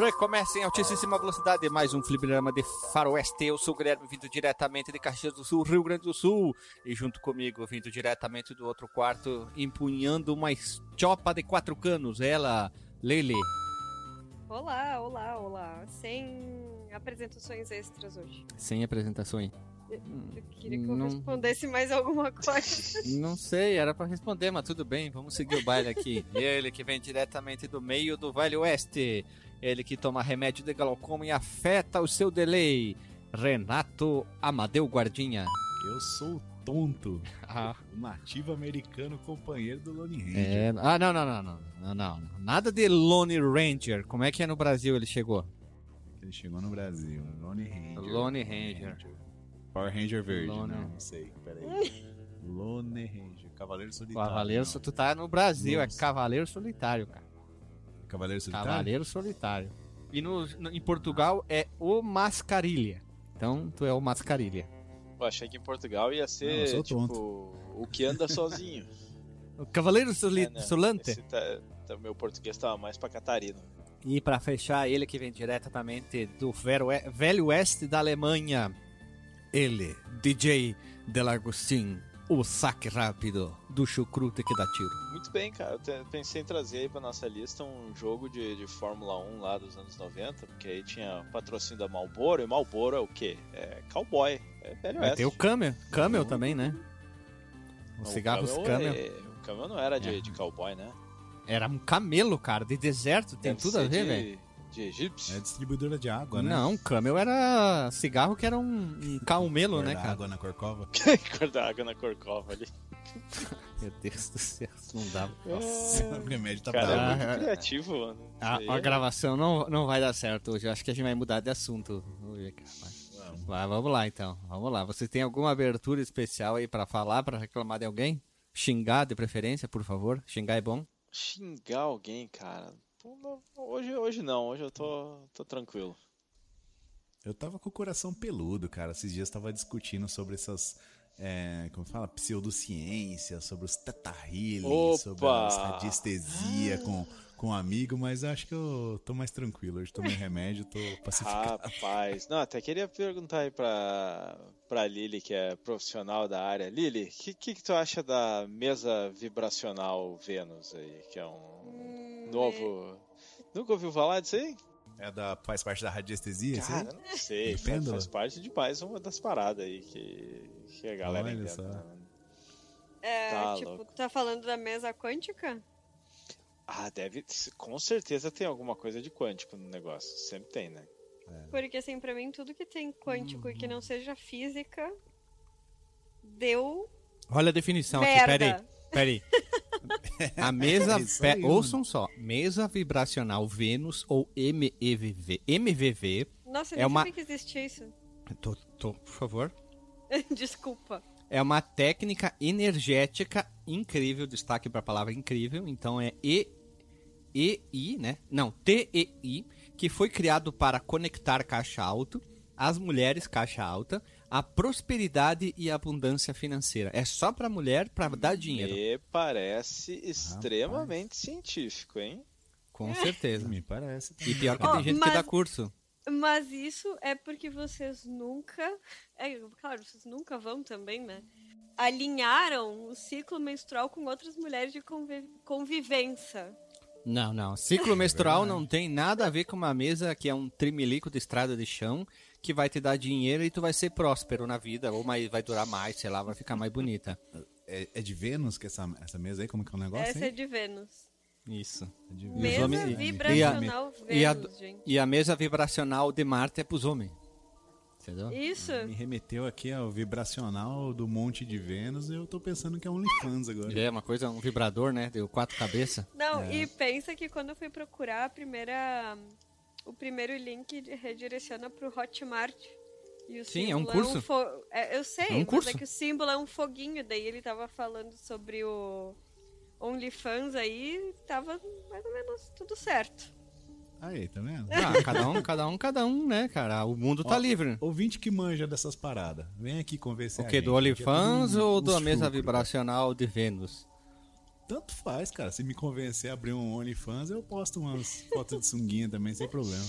Recomeça em altíssima velocidade mais um fliperama de faroeste. Eu sou o Guilherme, vindo diretamente de Caxias do Sul, Rio Grande do Sul. E junto comigo, vindo diretamente do outro quarto, empunhando uma chopa de quatro canos, ela, Lele. Olá, olá, olá. Sem apresentações extras hoje. Sem apresentações. Eu queria que eu Não. respondesse mais alguma coisa. Não sei, era pra responder, mas tudo bem, vamos seguir o baile aqui. Ele que vem diretamente do meio do Velho Oeste. Ele que toma remédio de glaucoma e afeta o seu delay. Renato Amadeu Guardinha. Eu sou o tonto, Ah, o nativo americano companheiro do Lone Ranger. é, ah não, não, não, não, não, não. Nada de Lone Ranger. Como é que é no Brasil ele chegou? Ele chegou no Brasil, Lone Ranger. Lone Ranger. Power Ranger verde, Lone- não, não sei, peraí. Lone Ranger, Cavaleiro Solitário. Cavaleiro, não. tu tá no Brasil, Nossa. é Cavaleiro Solitário, cara. Cavaleiro Solitário? Cavaleiro Solitário. E no, no- em Portugal é o Mascarilha. Então tu é o Mascarilha. Eu achei que em Portugal ia Não, ser, sou tipo, tonto. o que anda sozinho. O Cavaleiro Soli É, né? Solante. Esse tá, tá- meu português tava mais pra Catarina. E pra fechar, ele que vem diretamente do Velho Oeste da Alemanha. Ele, DJ Delagostin, o saque rápido do chucrute que dá tiro. Muito bem, cara. Eu pensei em trazer aí pra nossa lista um jogo de, de Fórmula 1 lá dos anos 90, porque aí tinha patrocínio da Marlboro, e Marlboro é o quê? É cowboy. É velho oeste. ter o Camel, Camel também, né? Os Não, cigarros o Camel. é- o Camel não era de, É. de cowboy, né? Era um camelo, cara, de deserto, tem Deve tudo a ver, de- velho. De egípcio. É distribuidora de água, né? Não, Camel era cigarro que era um, um camelo, né, cara? água na corcova. Cor da água na corcova ali. Meu Deus do céu, não dá. o remédio tá Cara, bravo. é Ah, muito é. criativo, mano. A, a é- gravação não, não vai dar certo hoje. Eu acho que a gente vai mudar de assunto. Vamos ver, cara. Vai. Vamos. Vai, vamos lá então. Vamos lá. Você tem alguma abertura especial aí pra falar, pra reclamar de alguém? Xingar de preferência, por favor. Xingar é bom. Xingar alguém, cara. Hoje, hoje não, hoje eu tô, tô tranquilo. Eu tava com o coração peludo, cara. Esses dias tava discutindo sobre essas. É, como fala? Pseudociências, sobre os teta sobre as radiestesia com, com um amigo, mas acho que eu tô mais tranquilo. Hoje tomei remédio, tô pacificado. Rapaz, não, até queria perguntar aí pra, pra Lili, que é profissional da área. Lili, o que, que, que tu acha da mesa vibracional Vênus aí, que é um novo... Nunca ouviu falar disso aí? É da, faz parte da radiestesia? aí? Cara, não sei, faz, faz parte de mais uma das paradas aí que, que a galera Olha só. né? É, Tá tipo, louco. tá falando da mesa quântica? Ah, deve... Com certeza tem alguma coisa de quântico no negócio. Sempre tem, né? Porque, assim, pra mim, tudo que tem quântico e que não seja física deu Olha a definição aqui, peraí. Peraí. A mesa. É aí, ouçam só. Mesa vibracional Vênus ou MEVV. MVV. Nossa, eu É uma- sabia que existia isso. Tô, tô, por favor. Desculpa. É uma técnica energética incrível, destaque para a palavra incrível. Então é E EI, né? Não, TEI, que foi criado para conectar caixa alto, as mulheres caixa alta, a prosperidade e a abundância financeira. É só para mulher para dar dinheiro, Me parece extremamente científico, hein? com certeza. Me parece. E pior que Ó, tem gente que mas- dá curso. Mas isso é porque vocês nunca. É, claro, vocês nunca vão também, né? Alinharam o ciclo menstrual com outras mulheres de convi- convivência. Não, não. Ciclo menstrual não tem nada a ver com uma mesa que é um trimelico de estrada de chão que vai te dar dinheiro e tu vai ser próspero na vida, ou mais, vai durar mais, sei lá, vai ficar mais bonita. É, é de Vênus que essa, essa mesa aí? Como que é o negócio Essa é aí? de Vênus. Isso. É de os Mesa homens- vibracional E a, Vênus, gente. e a mesa vibracional de Marte é pros homens. Entendeu? Isso. Me remeteu aqui ao vibracional do Monte de Vênus e eu tô pensando que é um OnlyFans agora. É uma coisa, um vibrador, né? Deu quatro cabeças. Não, É. e pensa que quando eu fui procurar a primeira. O primeiro link redireciona pro Hotmart. E o Sim, é um símbolo curso. fo- é, eu sei, É um mas curso. é que o símbolo é um foguinho. Daí ele tava falando sobre o OnlyFans aí, tava mais ou menos tudo certo. Aí, tá vendo? Ah, cada um, cada um, cada um, né, cara? O mundo tá Ó, livre. Ouvinte que manja dessas paradas, vem aqui convencer O que? Do é OnlyFans um- ou da mesa vibracional de Vênus? Tanto faz, cara. Se me convencer a abrir um OnlyFans, eu posto umas fotos de sunguinha também, sem problema.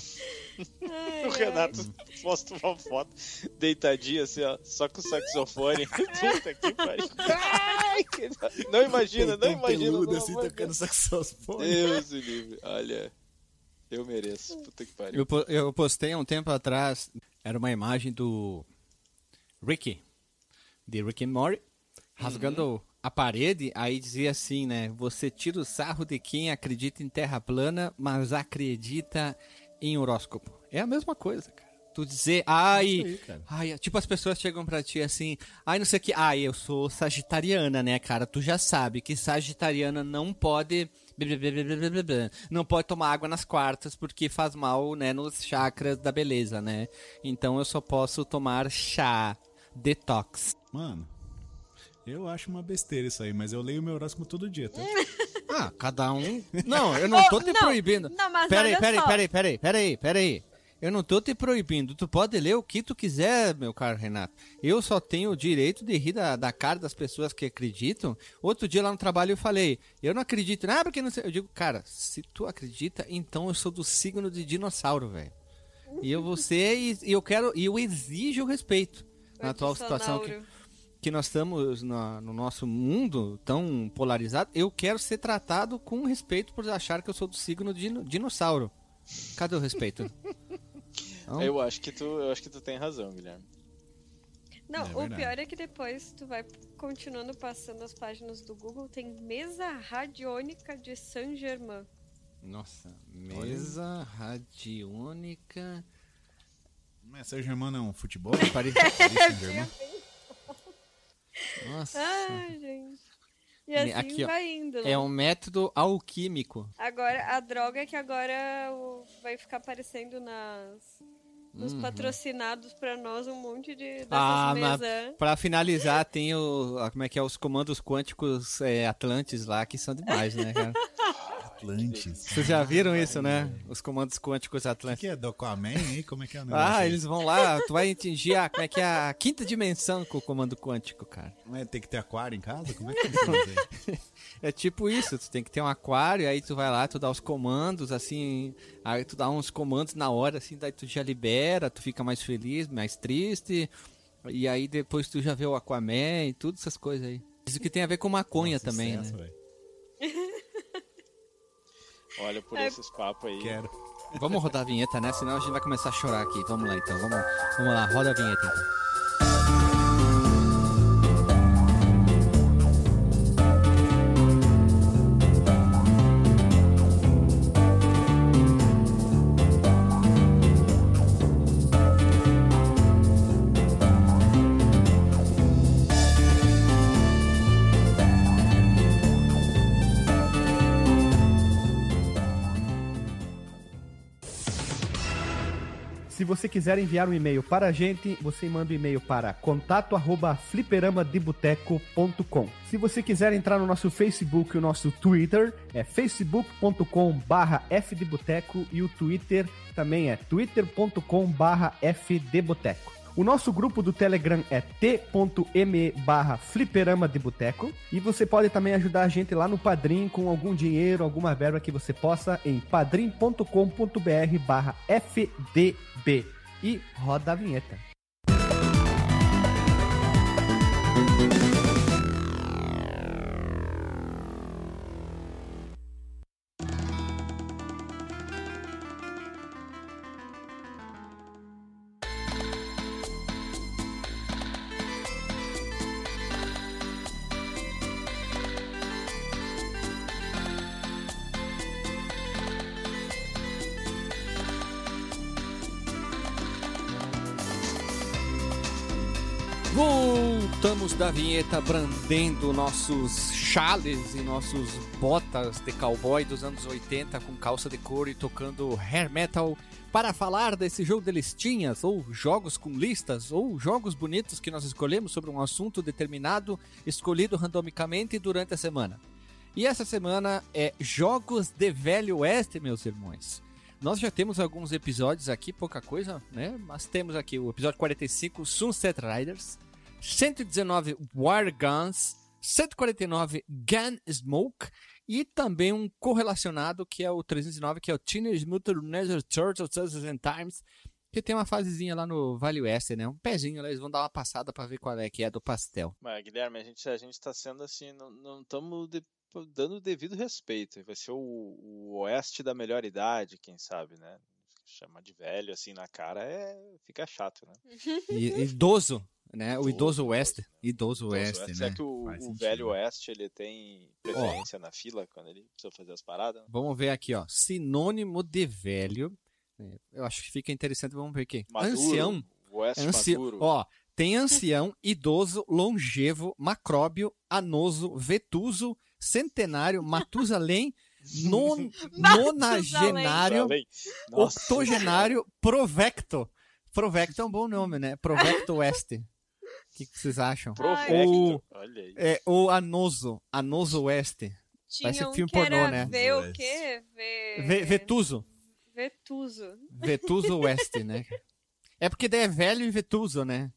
Ai, O ai. Renato posta uma foto deitadinha assim, ó, só com o saxofone. Puta que pariu. Ai, que- Não imagina, não imagina. peludo assim, tocando saxofone. Deus livre. Olha, eu mereço. Puta que pariu. Eu, eu postei há um tempo atrás, era uma imagem do Ricky, de Rick and Morty, rasgando a parede, aí dizia assim, né? Você tira o sarro de quem acredita em terra plana, mas acredita em horóscopo. É a mesma coisa, cara. Tu dizer, ai, aí, ai, tipo as pessoas chegam pra ti assim, ai, não sei o que, ai, eu sou sagitariana, né, cara? Tu já sabe que sagitariana não pode não pode tomar água nas quartas porque faz mal, né, nos chakras da beleza, né? Então eu só posso tomar chá detox. Mano, eu acho uma besteira isso aí, mas eu leio meu horóscopo todo dia, tá? Ah, cada um. Não, eu não tô te não, proibindo. não, mas peraí, olha peraí, só. peraí, peraí, peraí, peraí. Eu não tô te proibindo. Tu pode ler o que tu quiser, meu caro Renato. Eu só tenho o direito de rir da, da cara das pessoas que acreditam. Outro dia lá no trabalho eu falei, eu não acredito. Ah, porque não sei. Eu digo, cara, se tu acredita, então eu sou do signo de dinossauro, velho. E eu vou ser, e e eu quero, e eu exijo respeito na atual situação que. Que nós estamos na- no nosso mundo tão polarizado, eu quero ser tratado com respeito por achar que eu sou do signo de dino- dinossauro. Cadê o respeito? Então, Eu acho que tu, eu acho que tu tem razão, Guilherme. Não, É o pior é que depois tu vai continuando passando as páginas do Google, tem mesa radiônica de Saint Germain. Nossa, mesa radiônica. Mas Sérgio Germano é um futebol? Paris. Paris Saint-Germain? Nossa. Ai, gente. E assim aqui, vai indo. né? É um método alquímico. Agora, a droga é que agora vai ficar aparecendo nas, nos patrocinados pra nós um monte de dessas Uhum. Ah, mas mesas. pra finalizar, tem o. Como é que é? Os comandos quânticos é, Atlantes lá, que são demais, né, cara? Atlantis. Vocês já viram isso, né? Os comandos quânticos O Atlantes. que é do Aquaman aí? Como é que é o negócio? Ah, aí? eles vão lá, tu vai atingir a, como é que é, a quinta dimensão com o comando quântico, cara. Mas tem que ter aquário em casa? Como é que funciona isso? É tipo isso, tu tem que ter um aquário, aí tu vai lá, tu dá os comandos, assim, aí tu dá uns comandos na hora, assim, daí tu já libera, tu fica mais feliz, mais triste, e aí depois tu já vê o Aquaman e tudo essas coisas aí. Isso que tem a ver com maconha Nossa, também, sucesso, né? velho. Olha por É. esses papos aí. Quero. Vamos rodar a vinheta, né? Senão a gente vai começar a chorar aqui. Vamos lá então, vamos, vamos lá, roda a vinheta então. Quiser enviar um e-mail para a gente, você manda um e-mail para contato@fliperamadeboteco.com. Se você quiser entrar no nosso Facebook e o nosso Twitter, é facebook.com/fdeboteco e o Twitter também é twitter.com/fdeboteco. O nosso grupo do Telegram é t.me barra fliperama de boteco. E você pode também ajudar a gente lá no Padrim com algum dinheiro, alguma verba que você possa em padrim.com.br barra fdb. E roda a vinheta. Voltamos da vinheta brandendo nossos chales e nossos botas de cowboy dos anos 80 com calça de couro e tocando hair metal para falar desse jogo de listinhas ou jogos com listas ou jogos bonitos que nós escolhemos sobre um assunto determinado escolhido randomicamente durante a semana. E essa semana é Jogos de Velho Oeste, meus irmãos. Nós já temos alguns episódios aqui, pouca coisa, né? Mas temos aqui o episódio 45, Sunset Riders, 119, War Guns, 149 Gunsmoke e também um correlacionado que é o 309, que é o Teenage Mutant Ninja Turtles Thousand Times, que tem uma fasezinha lá no Vale Oeste, né? Um pezinho lá, eles vão dar uma passada pra ver qual é que é do pastel. Mas, Guilherme, a gente, a gente tá sendo assim, não estamos dando o devido respeito. Vai ser o, o oeste da melhor idade, quem sabe, né? Chamar de velho assim na cara é fica chato, né? E, idoso, né? O idoso oeste. Idoso oeste, né? É que o, o velho oeste ele tem preferência na fila quando ele precisa fazer as paradas. né? Vamos ver aqui, ó. Sinônimo de velho. É, Eu acho que fica interessante, vamos ver aqui. Maduro, Ancião. o oeste Anci... maduro. Ó, tem ancião, idoso, longevo, macróbio, anoso, vetuso, centenário, matusalém, non... nonagenário, octogenário, provecto. Provecto é um bom nome, né? Provecto oeste. O que, que vocês acham? Ou, Olha aí. é, ou anoso, anoso oeste. Tinha Parece um filme que era pornô, né? ver o quê? Ver... Ve- vetuso. Vetuso. Vetuso oeste, né? É porque daí é velho e vetuso, né?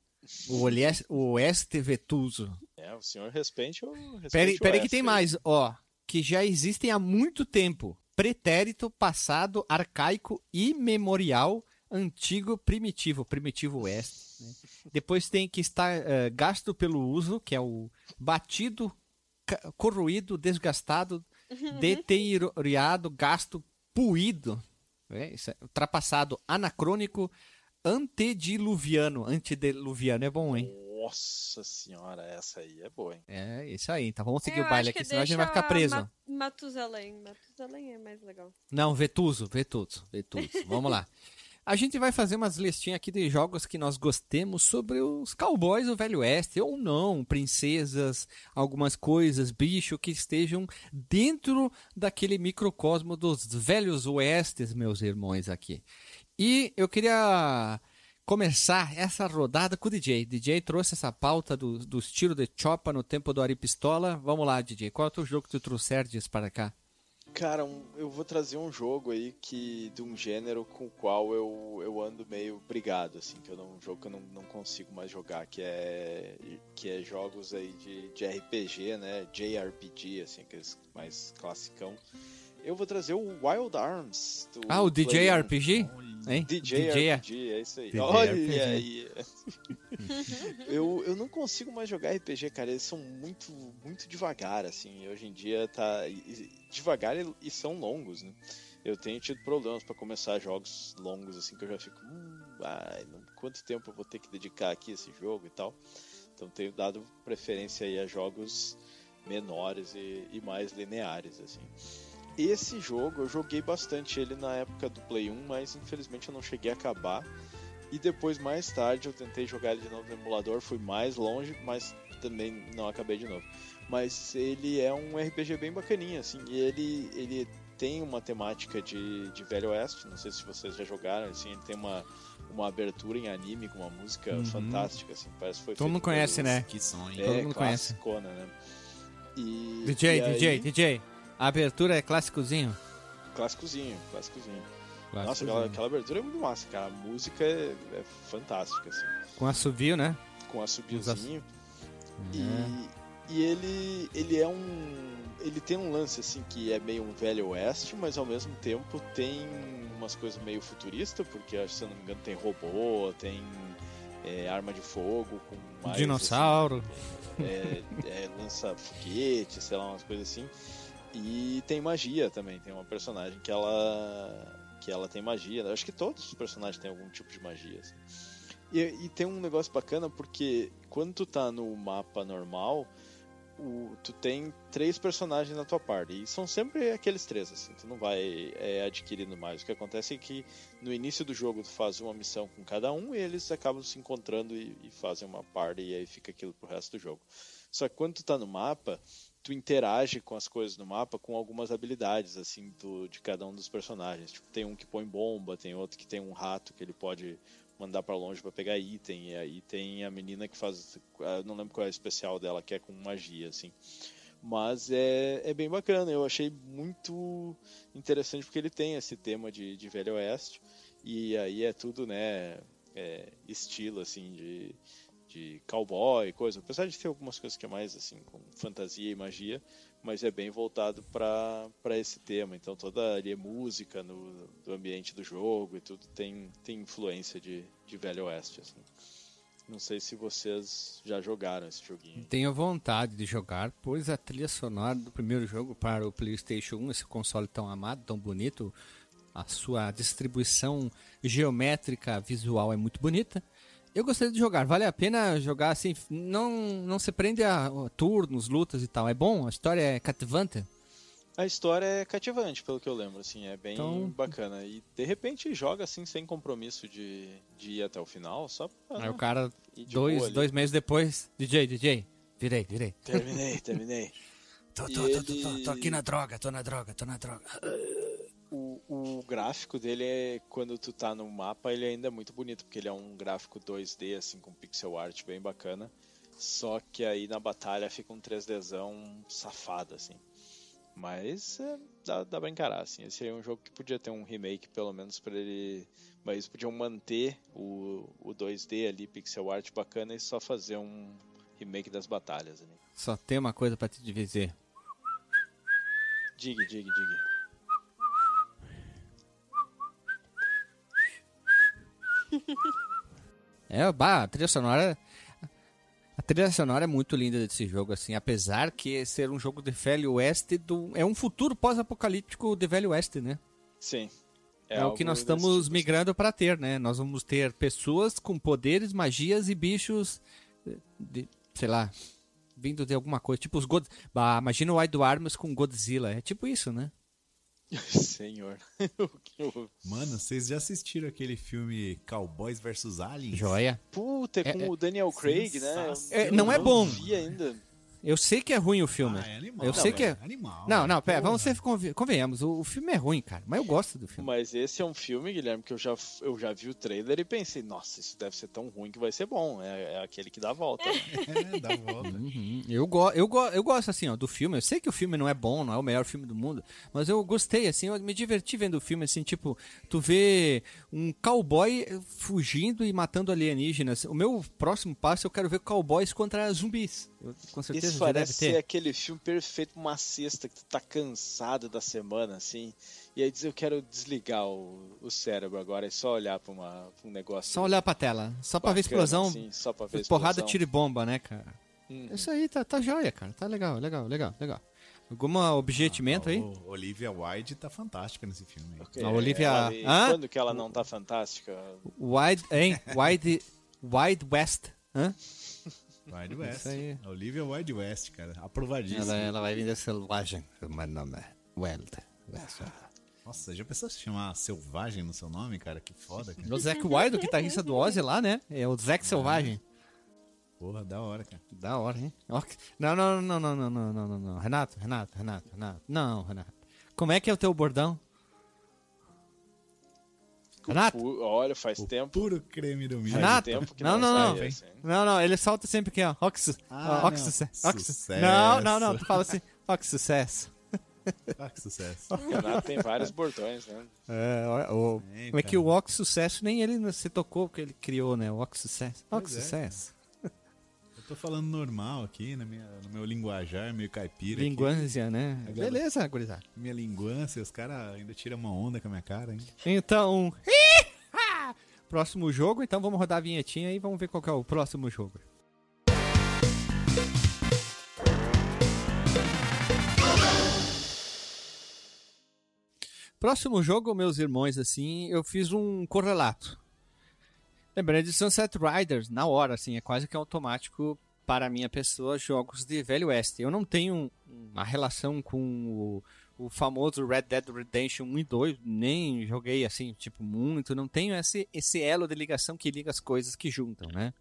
O, oeste vetuso. É, o senhor respeite o. respeite Peraí, que tem mais, ó. Que já existem há muito tempo. Pretérito, passado, arcaico, imemorial, antigo, primitivo. Primitivo oeste. né? Depois tem que estar eh, gasto pelo uso, que é o batido, corroído, desgastado, deteriorado, gasto, puído. É, isso é ultrapassado, anacrônico, antediluviano. Antediluviano é bom, hein? Nossa senhora, essa aí é boa, hein? É isso aí. Então vamos seguir Eu o baile aqui, senão a gente vai ficar preso. Ma- Matusalém. Matusalém é mais legal. Não, Vetuso, Vetuso, Vetuso. Vamos lá. A gente vai fazer umas listinhas aqui de jogos que nós gostemos sobre os cowboys do Velho Oeste, ou não, princesas, algumas coisas, bicho, que estejam dentro daquele microcosmo dos velhos oestes, meus irmãos aqui. E eu queria começar essa rodada com o DJ. DJ trouxe essa pauta do, dos tiros de chopa no tempo do Ari Pistola. Vamos lá, DJ. Qual é o jogo que tu trouxerdes para cá? Cara, um- eu vou trazer um jogo aí que de um gênero com o qual eu, eu ando meio brigado, assim, que eu não, um jogo que eu não, não consigo mais jogar, que é que é jogos aí de, de RPG, né, JRPG, assim, aqueles mais classicão. Eu vou trazer o Wild Arms. Ah, o DJ 1. RPG? Hein? DJ, DJ RPG, é isso aí. DJ Olha RPG. aí. eu, eu não consigo mais jogar RPG, cara. Eles são muito, muito devagar, assim. Hoje em dia tá devagar e, e são longos, né? Eu tenho tido problemas pra começar jogos longos, assim, que eu já fico, hum, ai, quanto tempo eu vou ter que dedicar aqui a esse jogo e tal. Então tenho dado preferência aí a jogos menores e, e mais lineares, assim. Esse jogo eu joguei bastante ele na época do Play 1, mas infelizmente eu não cheguei a acabar. E depois, mais tarde, eu tentei jogar ele de novo no emulador, fui mais longe, mas também não acabei de novo. Mas ele é um RPG bem bacaninha, assim, e ele, ele tem uma temática de, de Velho Oeste, não sei se vocês já jogaram, assim, ele tem uma, uma abertura em anime com uma música Uhum. fantástica, assim, parece que foi Todo mundo conhece, né? Que sonho. É, Todo mundo conhece. né? E, DJ, e aí- DJ, DJ. A abertura é clássicozinho. Clássicozinho, clássicozinho. Nossa, aquela, aquela abertura é muito massa, cara. A música é, é fantástica, assim. Com assovio, né? Com assobiozinho. É. E, e ele, ele é um. Ele tem um lance, assim, que é meio um velho oeste, mas ao mesmo tempo tem umas coisas meio futurista, porque se eu não me engano, tem robô, tem é, arma de fogo com mais, Dinossauro. assim, é, lança foguete, sei lá, umas coisas assim. E tem magia também, tem uma personagem que ela que ela tem magia. Eu acho que todos os personagens têm algum tipo de magia. assim. E, e tem um negócio bacana porque quando tu tá no mapa normal, o- tu tem três personagens na tua parte. E são sempre aqueles três, assim. Tu não vai é, adquirindo mais. O que acontece é que no início do jogo tu faz uma missão com cada um e eles acabam se encontrando e, e fazem uma party e aí fica aquilo pro resto do jogo. Só que quando tu tá no mapa, tu interage com as coisas no mapa com algumas habilidades, assim, do, de cada um dos personagens. Tipo, tem um que põe bomba, tem outro que tem um rato que ele pode mandar pra longe pra pegar item, e aí tem a menina que faz, não lembro qual é a especial dela, que é com magia, assim. Mas é, é bem bacana, eu achei muito interessante porque ele tem esse tema de, de Velho Oeste, e aí é tudo, né, é, estilo, assim, de, de cowboy, coisa. Apesar de ter algumas coisas que é mais assim, com fantasia e magia, mas é bem voltado para esse tema. Então toda ali é música no do ambiente do jogo e tudo tem, tem influência de, de Velho Oeste. Assim. Não sei se vocês já jogaram esse joguinho. Tenho vontade de jogar, pois a trilha sonora do primeiro jogo para o PlayStation 1, esse console tão amado, tão bonito, a sua distribuição geométrica visual é muito bonita. Eu gostaria de jogar, vale a pena jogar assim, não, não se prende a, turnos, lutas e tal. É bom, a história é cativante. A história é cativante, pelo que eu lembro, assim, é bem Então- bacana. E de repente joga assim, sem compromisso de, de ir até o final, só pra Aí o cara, dois, dois meses depois, DJ, DJ, virei, virei. Terminei, terminei. Tô, tô, tô, tô, tô, tô aqui na droga, tô na droga, tô na droga. O, o gráfico dele é quando tu tá no mapa, ele ainda é muito bonito, porque ele é um gráfico 2D, assim, com pixel art bem bacana. Só que aí na batalha fica um 3Dzão safado, assim. Mas é, dá, dá pra encarar, assim. Esse aí é um jogo que podia ter um remake, pelo menos, pra ele. Mas eles podiam manter o, o 2D ali, pixel art bacana, e só fazer um remake das batalhas ali. Só tem uma coisa pra te dizer. Dig, dig, dig. É, bah, a trilha sonora. A trilha sonora é muito linda desse jogo, assim, apesar que ser um jogo de Velho Oeste do. É um futuro pós-apocalíptico de Velho Oeste, né? Sim. É, o algo que nós estamos tipo, assim. migrando pra ter, né? Nós vamos ter pessoas com poderes, magias e bichos. eh, De, sei lá. Vindo de alguma coisa. Tipo os God. Bah, imagina o Wild Arms com Godzilla. É tipo isso, né? Senhor. O que eu- Mano, vocês já assistiram aquele filme Cowboys vs Aliens? Joia. Puta, é com É- o Daniel Craig, né? Eu- É, eu não é bom. vi ainda. Eu sei que é ruim o filme. Ah, é animal. Eu sei velho, que é. Animal. Não, não, pera, vamos ser conven- convenhamos. O, o filme é ruim, cara, mas eu gosto do filme. Mas esse é um filme, Guilherme, que eu já, eu já vi o trailer e pensei, nossa, isso deve ser tão ruim que vai ser bom. É, é aquele que dá a volta. É, dá volta. Uhum. Eu, go eu, go eu gosto, assim, ó, do filme. Eu sei que o filme não é bom, não é o melhor filme do mundo, mas eu gostei, assim, eu me diverti vendo o filme, assim, tipo, tu vê um cowboy fugindo e matando alienígenas. O meu próximo passo, eu quero ver cowboys contra zumbis. Com certeza Isso parece ser aquele filme perfeito pra uma sexta que tu tá cansado da semana, assim. E aí diz, eu quero desligar o, o cérebro agora e só olhar pra, uma, pra um negócio. Só olhar pra tela, só pra ver bacana, explosão, assim, só pra ver porrada, explosão. tiro e bomba, né, cara? Uhum. Isso aí tá, tá joia, cara. Tá legal, legal, legal, legal. Algum objetimento aí? O Olivia Wilde tá fantástica nesse filme. aí. Ok, A Olivia- ela- Hã? Quando que ela não tá fantástica? Wide, hein? Wide, Wide West. Hã? Wild West. Isso aí. A Olivia Wild West, cara. Aprovadíssimo. Ela, ela vai vir da selvagem. Meu nome é Wild West. Nossa, já pensou se chamar Selvagem no seu nome, cara? Que foda, cara. O Zack Wild, o guitarrista do Ozzy lá, né? É o Zack Selvagem. Porra, da hora, cara. Da hora, hein? Não, não, não, não, não, não, não, não, não. Renato, Renato, Renato, Renato. Não, Renato. Como é que é o teu bordão? Renato? Pu- Olha, faz O tempo. puro creme do milho. Renato? tempo que Não, não não, não. sai esse, hein? Não, não, ele solta sempre aqui, ó. Ox, Ah, ó, ox, não. sucesso. Não, não, não. Tu fala assim, ox, sucesso. Ah, que sucesso. O Renato tem vários bordões, né? É, o, o- É, como é que o Ox Sucesso nem ele se tocou, que ele criou, né? O Ox Sucesso. Pois é, Sucesso. Eu tô falando normal aqui, na minha, no meu linguajar, meio caipira. aqui. Linguância, né? A galera- Beleza, gurizada. Minha linguância, os caras ainda tiram uma onda com a minha cara, hein? Então, próximo jogo, então vamos rodar a vinhetinha e vamos ver qual que é o próximo jogo. Próximo jogo, meus irmãos, assim, eu fiz um correlato. Lembrei de Sunset Riders, na hora, assim, é quase que automático para a minha pessoa jogos de Velho Oeste. Eu não tenho uma relação com o, o famoso Red Dead Redemption 1 e 2, nem joguei assim, tipo, muito, não tenho esse, esse elo de ligação que liga as coisas que juntam, né?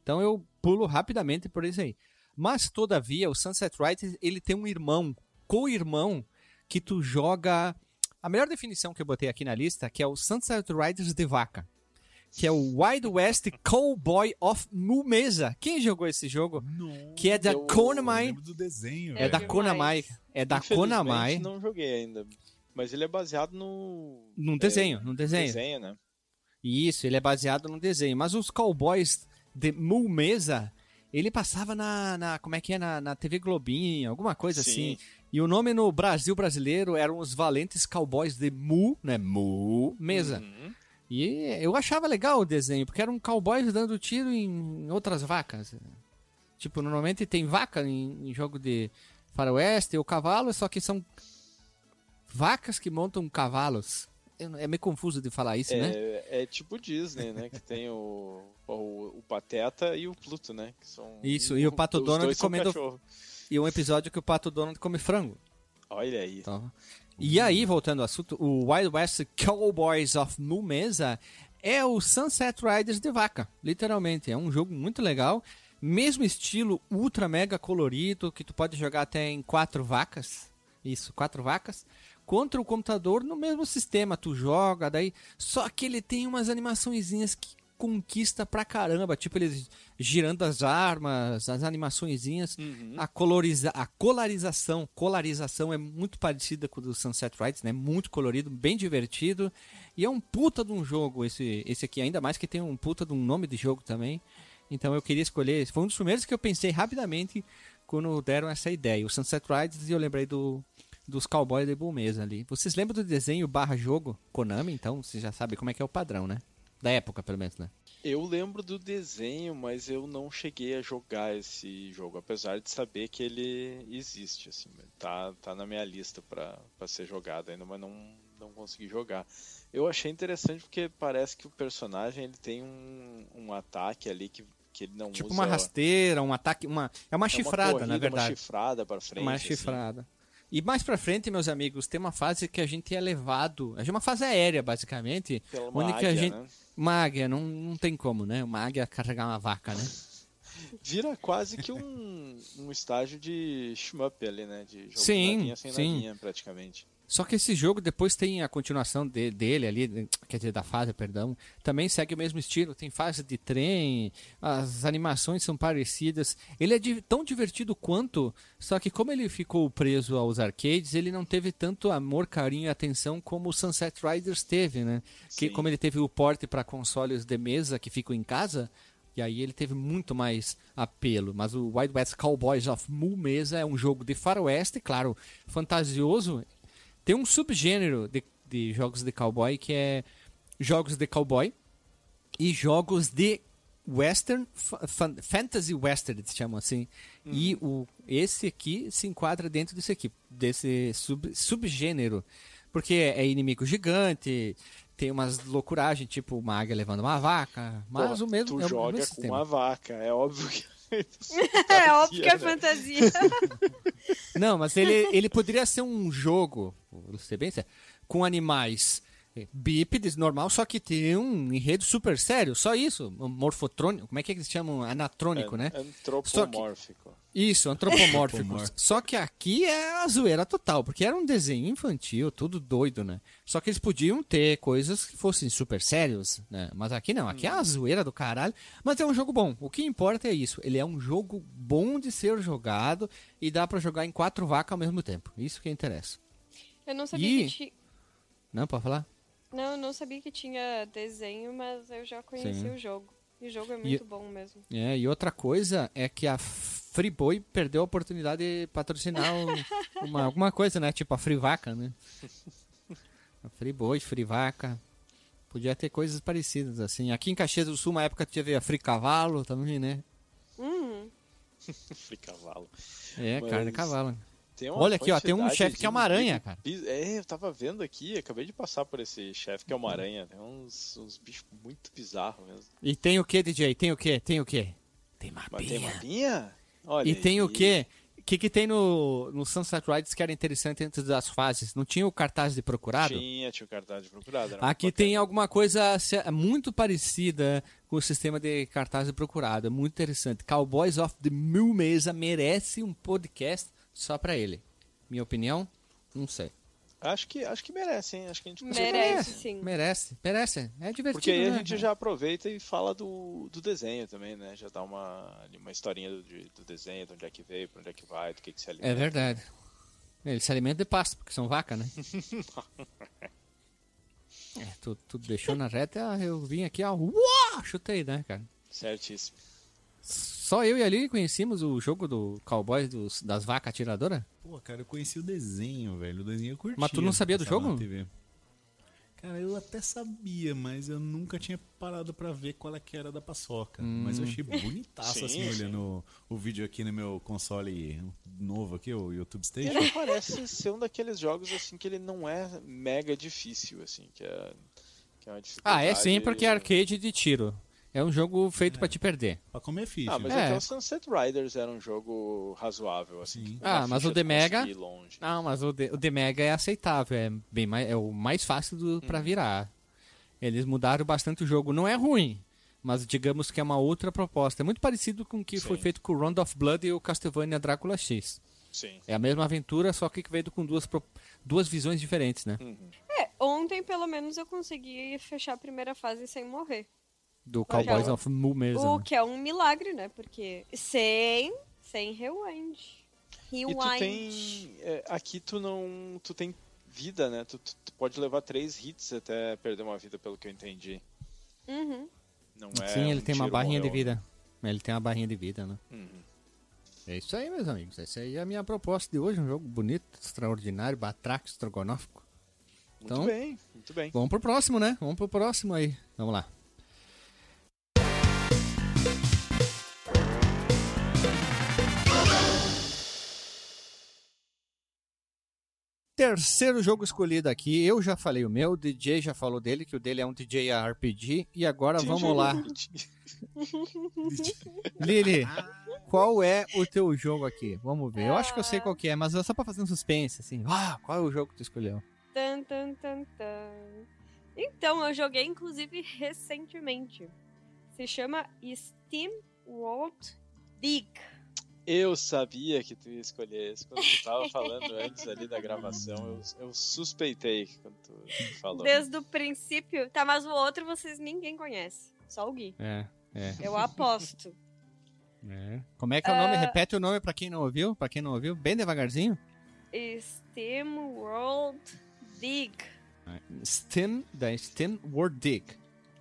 Então eu pulo rapidamente por isso aí. Mas, todavia, o Sunset Riders, ele tem um irmão, co-irmão, que tu joga... A melhor definição que eu botei aqui na lista, que é o Sunset Riders de vaca. Que é o Wild West Cowboy of Mumesa. Quem jogou esse jogo? Que é da Eu- Konami. lembro do desenho, É da demais. Konami. É da Konami. não joguei ainda. Mas ele é baseado no... Num desenho, num desenho. Desenho, né? Isso, ele é baseado num desenho. Mas os cowboys de Mu Mesa, ele passava na, na como é que é, na, na TV Globinho, alguma coisa Sim. assim. E o nome no Brasil brasileiro eram os Valentes Cowboys de Mu, né? Mu Mesa. Uhum. E eu achava legal o desenho, porque era um cowboy dando tiro em outras vacas. Tipo, normalmente tem vaca em, em jogo de faroeste ou cavalo, só que são vacas que montam cavalos. É meio confuso de falar isso, né? É, é tipo Disney, né? Que tem o, o, o Pateta e o Pluto, né? Que são, Isso, e o Pato Donald comendo-. E um episódio que o Pato Donald come frango. Olha aí. Então, E aí, voltando ao assunto, o Wild West Cowboys of Mu Mesa é o Sunset Riders de vaca, literalmente. É um jogo muito legal. Mesmo estilo ultra mega colorido, que tu pode jogar até em quatro vacas. Isso, quatro vacas. Contra o computador no mesmo sistema, tu joga, daí. Só que ele tem umas animaçõezinhas que conquista pra caramba. Tipo, eles girando as armas, as animaçõezinhas. A, coloriza a colorização, colorização é muito parecida com o do Sunset Riders, né? Muito colorido, bem divertido. E é um puta de um jogo esse, esse aqui, ainda mais que tem um puta de um nome de jogo também. Então eu queria escolher. Foi um dos primeiros que eu pensei rapidamente quando deram essa ideia. O Sunset Riders e eu lembrei do, dos Cowboys de Bulmesa ali. Vocês lembram do desenho barra jogo Konami? Então você já sabe como é que é o padrão, né? Da época, pelo menos, né? Eu lembro do desenho, mas eu não cheguei a jogar esse jogo, apesar de saber que ele existe, assim, tá, tá na minha lista pra pra ser jogado ainda, mas não, não consegui jogar. Eu achei interessante porque parece que o personagem ele tem um, um ataque ali que, que ele não Tipo usa... uma rasteira, um ataque. Uma, é uma é chifrada, corrida, na verdade. Uma chifrada pra frente. Uma assim. chifrada. E mais pra frente, meus amigos, tem uma fase que a gente é levado. É uma fase aérea, basicamente. Pela uma onde que a águia, gente. né? Uma águia, não, não tem como, né? Uma águia carregar uma vaca, né? Vira quase que um, um estágio de shmup ali, né? De jogo Sim, na linha sem sim. na linha, praticamente. Só que esse jogo depois tem a continuação de- dele ali, quer dizer, da fase, perdão. Também segue o mesmo estilo, tem fase de trem, as animações são parecidas. Ele é di- tão divertido quanto, só que como ele ficou preso aos arcades, ele não teve tanto amor, carinho e atenção como o Sunset Riders teve, né? Que como ele teve o porte para consoles de mesa que ficam em casa, e aí ele teve muito mais apelo. Mas o Wild West Cowboys of Mu Mesa é um jogo de faroeste, claro, fantasioso. Tem um subgênero de, de jogos de cowboy que é jogos de cowboy e jogos de western, fa- fan- fantasy western, eles chamam assim. E o, esse aqui se enquadra dentro desse aqui, desse sub, subgênero. Porque é inimigo gigante, tem umas loucuragens, tipo uma águia levando uma vaca, mas Pô, o mesmo tu é o joga mesmo com uma vaca, é óbvio que. É óbvio que é né? fantasia. Não, mas ele, ele poderia ser um jogo, ser bem sério, com animais eh, bípedes, normal, só que tem um enredo super sério, só isso, morfotrônico, como é que eles chamam? Anatrônico, né? Antropomórfico. Isso, antropomórfico. Só que aqui é a zoeira total, porque era um desenho infantil, tudo doido, né? Só que eles podiam ter coisas que fossem super sérios, né? Mas aqui não, aqui é a zoeira do caralho. Mas é um jogo bom. O que importa é isso. Ele é um jogo bom de ser jogado e dá pra jogar em quatro vacas ao mesmo tempo. Isso que interessa. Eu não sabia Ih. que tinha. Não, pode falar? Não, eu não sabia que tinha desenho, mas eu já conheci Sim. o jogo. E o jogo é muito bom mesmo. É, e outra coisa é que a Friboi perdeu a oportunidade de patrocinar o- uma, alguma coisa, né? Tipo a Frivaca, né? A Friboi, Frivaca. Podia ter coisas parecidas, assim. Aqui em Caxias do Sul, uma época teve a Fricavalo também, né? Uhum. Fui cavalo. É, Mas carne de cavalo. Olha aqui, ó, tem um chefe que é uma aranha, cara. É, eu tava vendo aqui, acabei de passar por esse chefe que é uma aranha. Tem uns, uns bichos muito bizarros mesmo. E tem o que, DJ? Tem o que? Tem o que? Tem Mas tem mapinha. Olha E tem o que? O que, que tem no, no Sunset Riders que era interessante antes das fases? Não tinha o cartaz de procurado? Tinha, tinha o cartaz de procurado. Aqui tem alguma coisa muito parecida com o sistema de cartaz de procurado. É muito interessante. Cowboys of the Mil Mesa merece um podcast só pra ele. Minha opinião? Não sei. Acho que, acho que merece, hein? Acho que a gente Merece, sim. Merece, merece. É divertido, Porque aí a né? gente já aproveita e fala do, do desenho também, né? Já dá uma, ali uma historinha do, do desenho, de onde é que veio, pra onde é que vai, do que, que se alimenta. É verdade. Ele se alimenta de pasto, porque são vaca, né? é, tu, tu deixou na reta, eu vim aqui, ó, uá, chutei, né, cara? Certíssimo. Só eu e a Lili conhecíamos o jogo do Cowboys dos, das vacas atiradoras? Pô, cara, eu conheci o desenho, velho. O desenho eu curti. Mas tu não sabia do jogo? Cara, eu até sabia, mas eu nunca tinha parado pra ver qual é que era da paçoca. Mas eu achei bonitaço, Sim, assim, sim. olhando o vídeo aqui no meu console novo aqui, o YouTube Station. Ele parece ser um daqueles jogos assim que ele não é mega difícil, assim, que é, que é uma dificuldade. Ah, é sim, porque é arcade de tiro. É um jogo feito pra te perder. Pra comer ficha. Ah, mas É. até o Sunset Riders era um jogo razoável, assim. Sim. Ah, mas o The Mega- longe. Não, mas o The, o The Mega é aceitável, é bem mais, é o mais fácil do, pra virar. Eles mudaram bastante o jogo. Não é ruim, mas digamos que é uma outra proposta. É muito parecido com o que foi Sim. feito com o Round of Blood e o Castlevania Drácula X. Sim. É a mesma aventura, só que veio com duas, duas visões diferentes, né? Uhum. É, ontem pelo menos eu consegui fechar a primeira fase sem morrer. Do Cowboys of Mu mesmo. O que é um milagre, né? Porque sem, sem rewind. E Rewind. tu tem. é, aqui tu não. Tu tem vida, né? Tu, tu- tu pode levar três hits até perder uma vida, pelo que eu entendi. Uhum. Não é Sim, ele um tem uma barrinha de morreu. vida. Ele tem uma barrinha de vida, né? Uhum. É isso aí, meus amigos. Essa aí é a minha proposta de hoje. Um jogo bonito, extraordinário, batraque, estrogonófico. Muito Então- bem, muito bem. Vamos pro próximo, né? Vamos pro próximo aí. Vamos lá. Terceiro jogo escolhido aqui, eu já falei o meu, o DJ já falou dele, que o dele é um DJ RPG, e agora vamos lá. Lili, qual é o teu jogo aqui? Vamos ver. Eu acho que eu sei qual que é, mas é só pra fazer um suspense, assim. Ah, qual é o jogo que tu escolheu? Tan, tan, tan, tan. Então, eu joguei inclusive recentemente. Se chama Steam World Dig. Eu sabia que tu ia escolher esse. Quando tu tava falando antes ali da gravação, eu, eu suspeitei quando tu falou. Desde o princípio. Tá, mas o outro vocês ninguém conhece. Só o Gui. É, é. Eu aposto. É. Como é que é o nome? Repete o nome pra quem não ouviu. Pra quem não ouviu, bem devagarzinho. Steam World Dig. Steam, da Steam World Dig.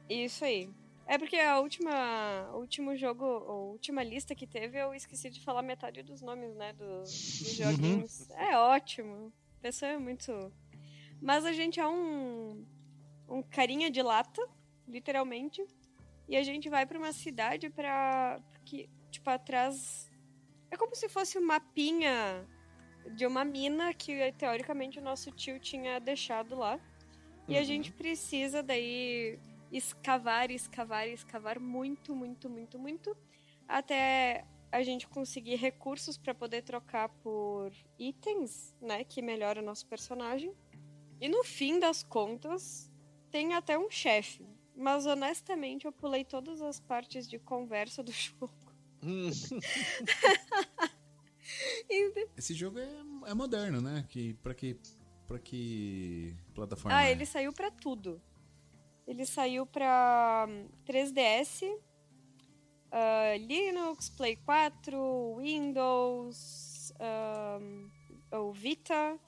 Isso aí. É porque a última, o último jogo, a última lista que teve, eu esqueci de falar metade dos nomes, né, do- dos joguinhos. É ótimo. A pessoa é muito... Mas a gente é um, um carinha de lata, literalmente, e a gente vai pra uma cidade pra... Que, tipo, atrás... É como se fosse um mapinha de uma mina que, teoricamente, o nosso tio tinha deixado lá. E a gente precisa daí escavar, escavar, escavar muito, muito, muito, muito, até a gente conseguir recursos para poder trocar por itens, né, que melhora o nosso personagem. E no fim das contas, tem até um chefe. Mas honestamente, eu pulei todas as partes de conversa do jogo. Hum, Esse jogo é, é moderno, né? Que, pra que. Pra que plataforma? Ah, é? ele saiu pra tudo. Ele saiu hum, 3DS, ah, Linux, Play 4, Windows, ahn, o Vita,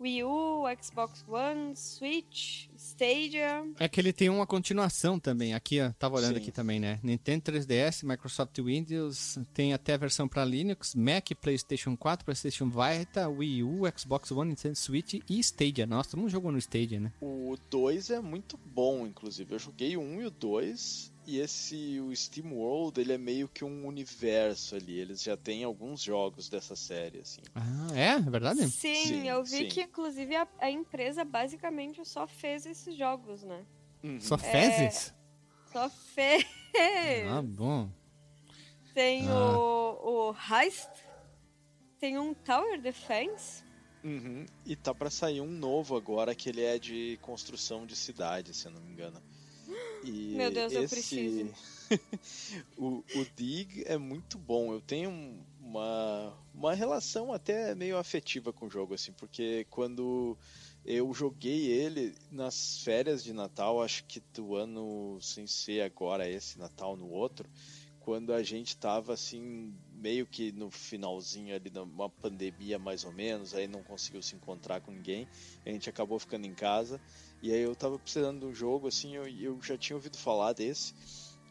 Wii U, Xbox One, Switch, Stadia. É que ele tem uma continuação também. Aqui, ó, tava olhando Sim. aqui também, né? Nintendo 3DS, Microsoft Windows, tem até a versão para Linux, Mac, PlayStation 4, PlayStation Vita, Wii U, Xbox One, Nintendo Switch e Stadia. Nossa, todo mundo jogou no Stadia, né? o 2 é muito bom, inclusive. Eu joguei o 1 e o 2. E esse, o Steam World, ele é meio que um universo ali. Eles já têm alguns jogos dessa série, assim. Ah, é? É verdade? Sim, Sim, eu vi sim. que inclusive a, a empresa basicamente só fez esses jogos, né? Uhum. Só fezes? Só fez. Ah, bom. Tem Ah. o, o Heist, tem um Tower Defense. Uhum. E tá pra sair um novo agora que ele é de construção de cidade, se eu não me engano. E Meu Deus, eu esse... preciso. o, o Dig é muito bom. Eu tenho um- uma, uma relação até meio afetiva com o jogo, assim, porque quando eu joguei ele nas férias de Natal, acho que do ano sem ser agora esse Natal no outro, quando a gente tava assim, meio que no finalzinho ali de uma pandemia mais ou menos, aí não conseguiu se encontrar com ninguém, a gente acabou ficando em casa, e aí eu tava precisando de um jogo, assim, eu, eu já tinha ouvido falar desse,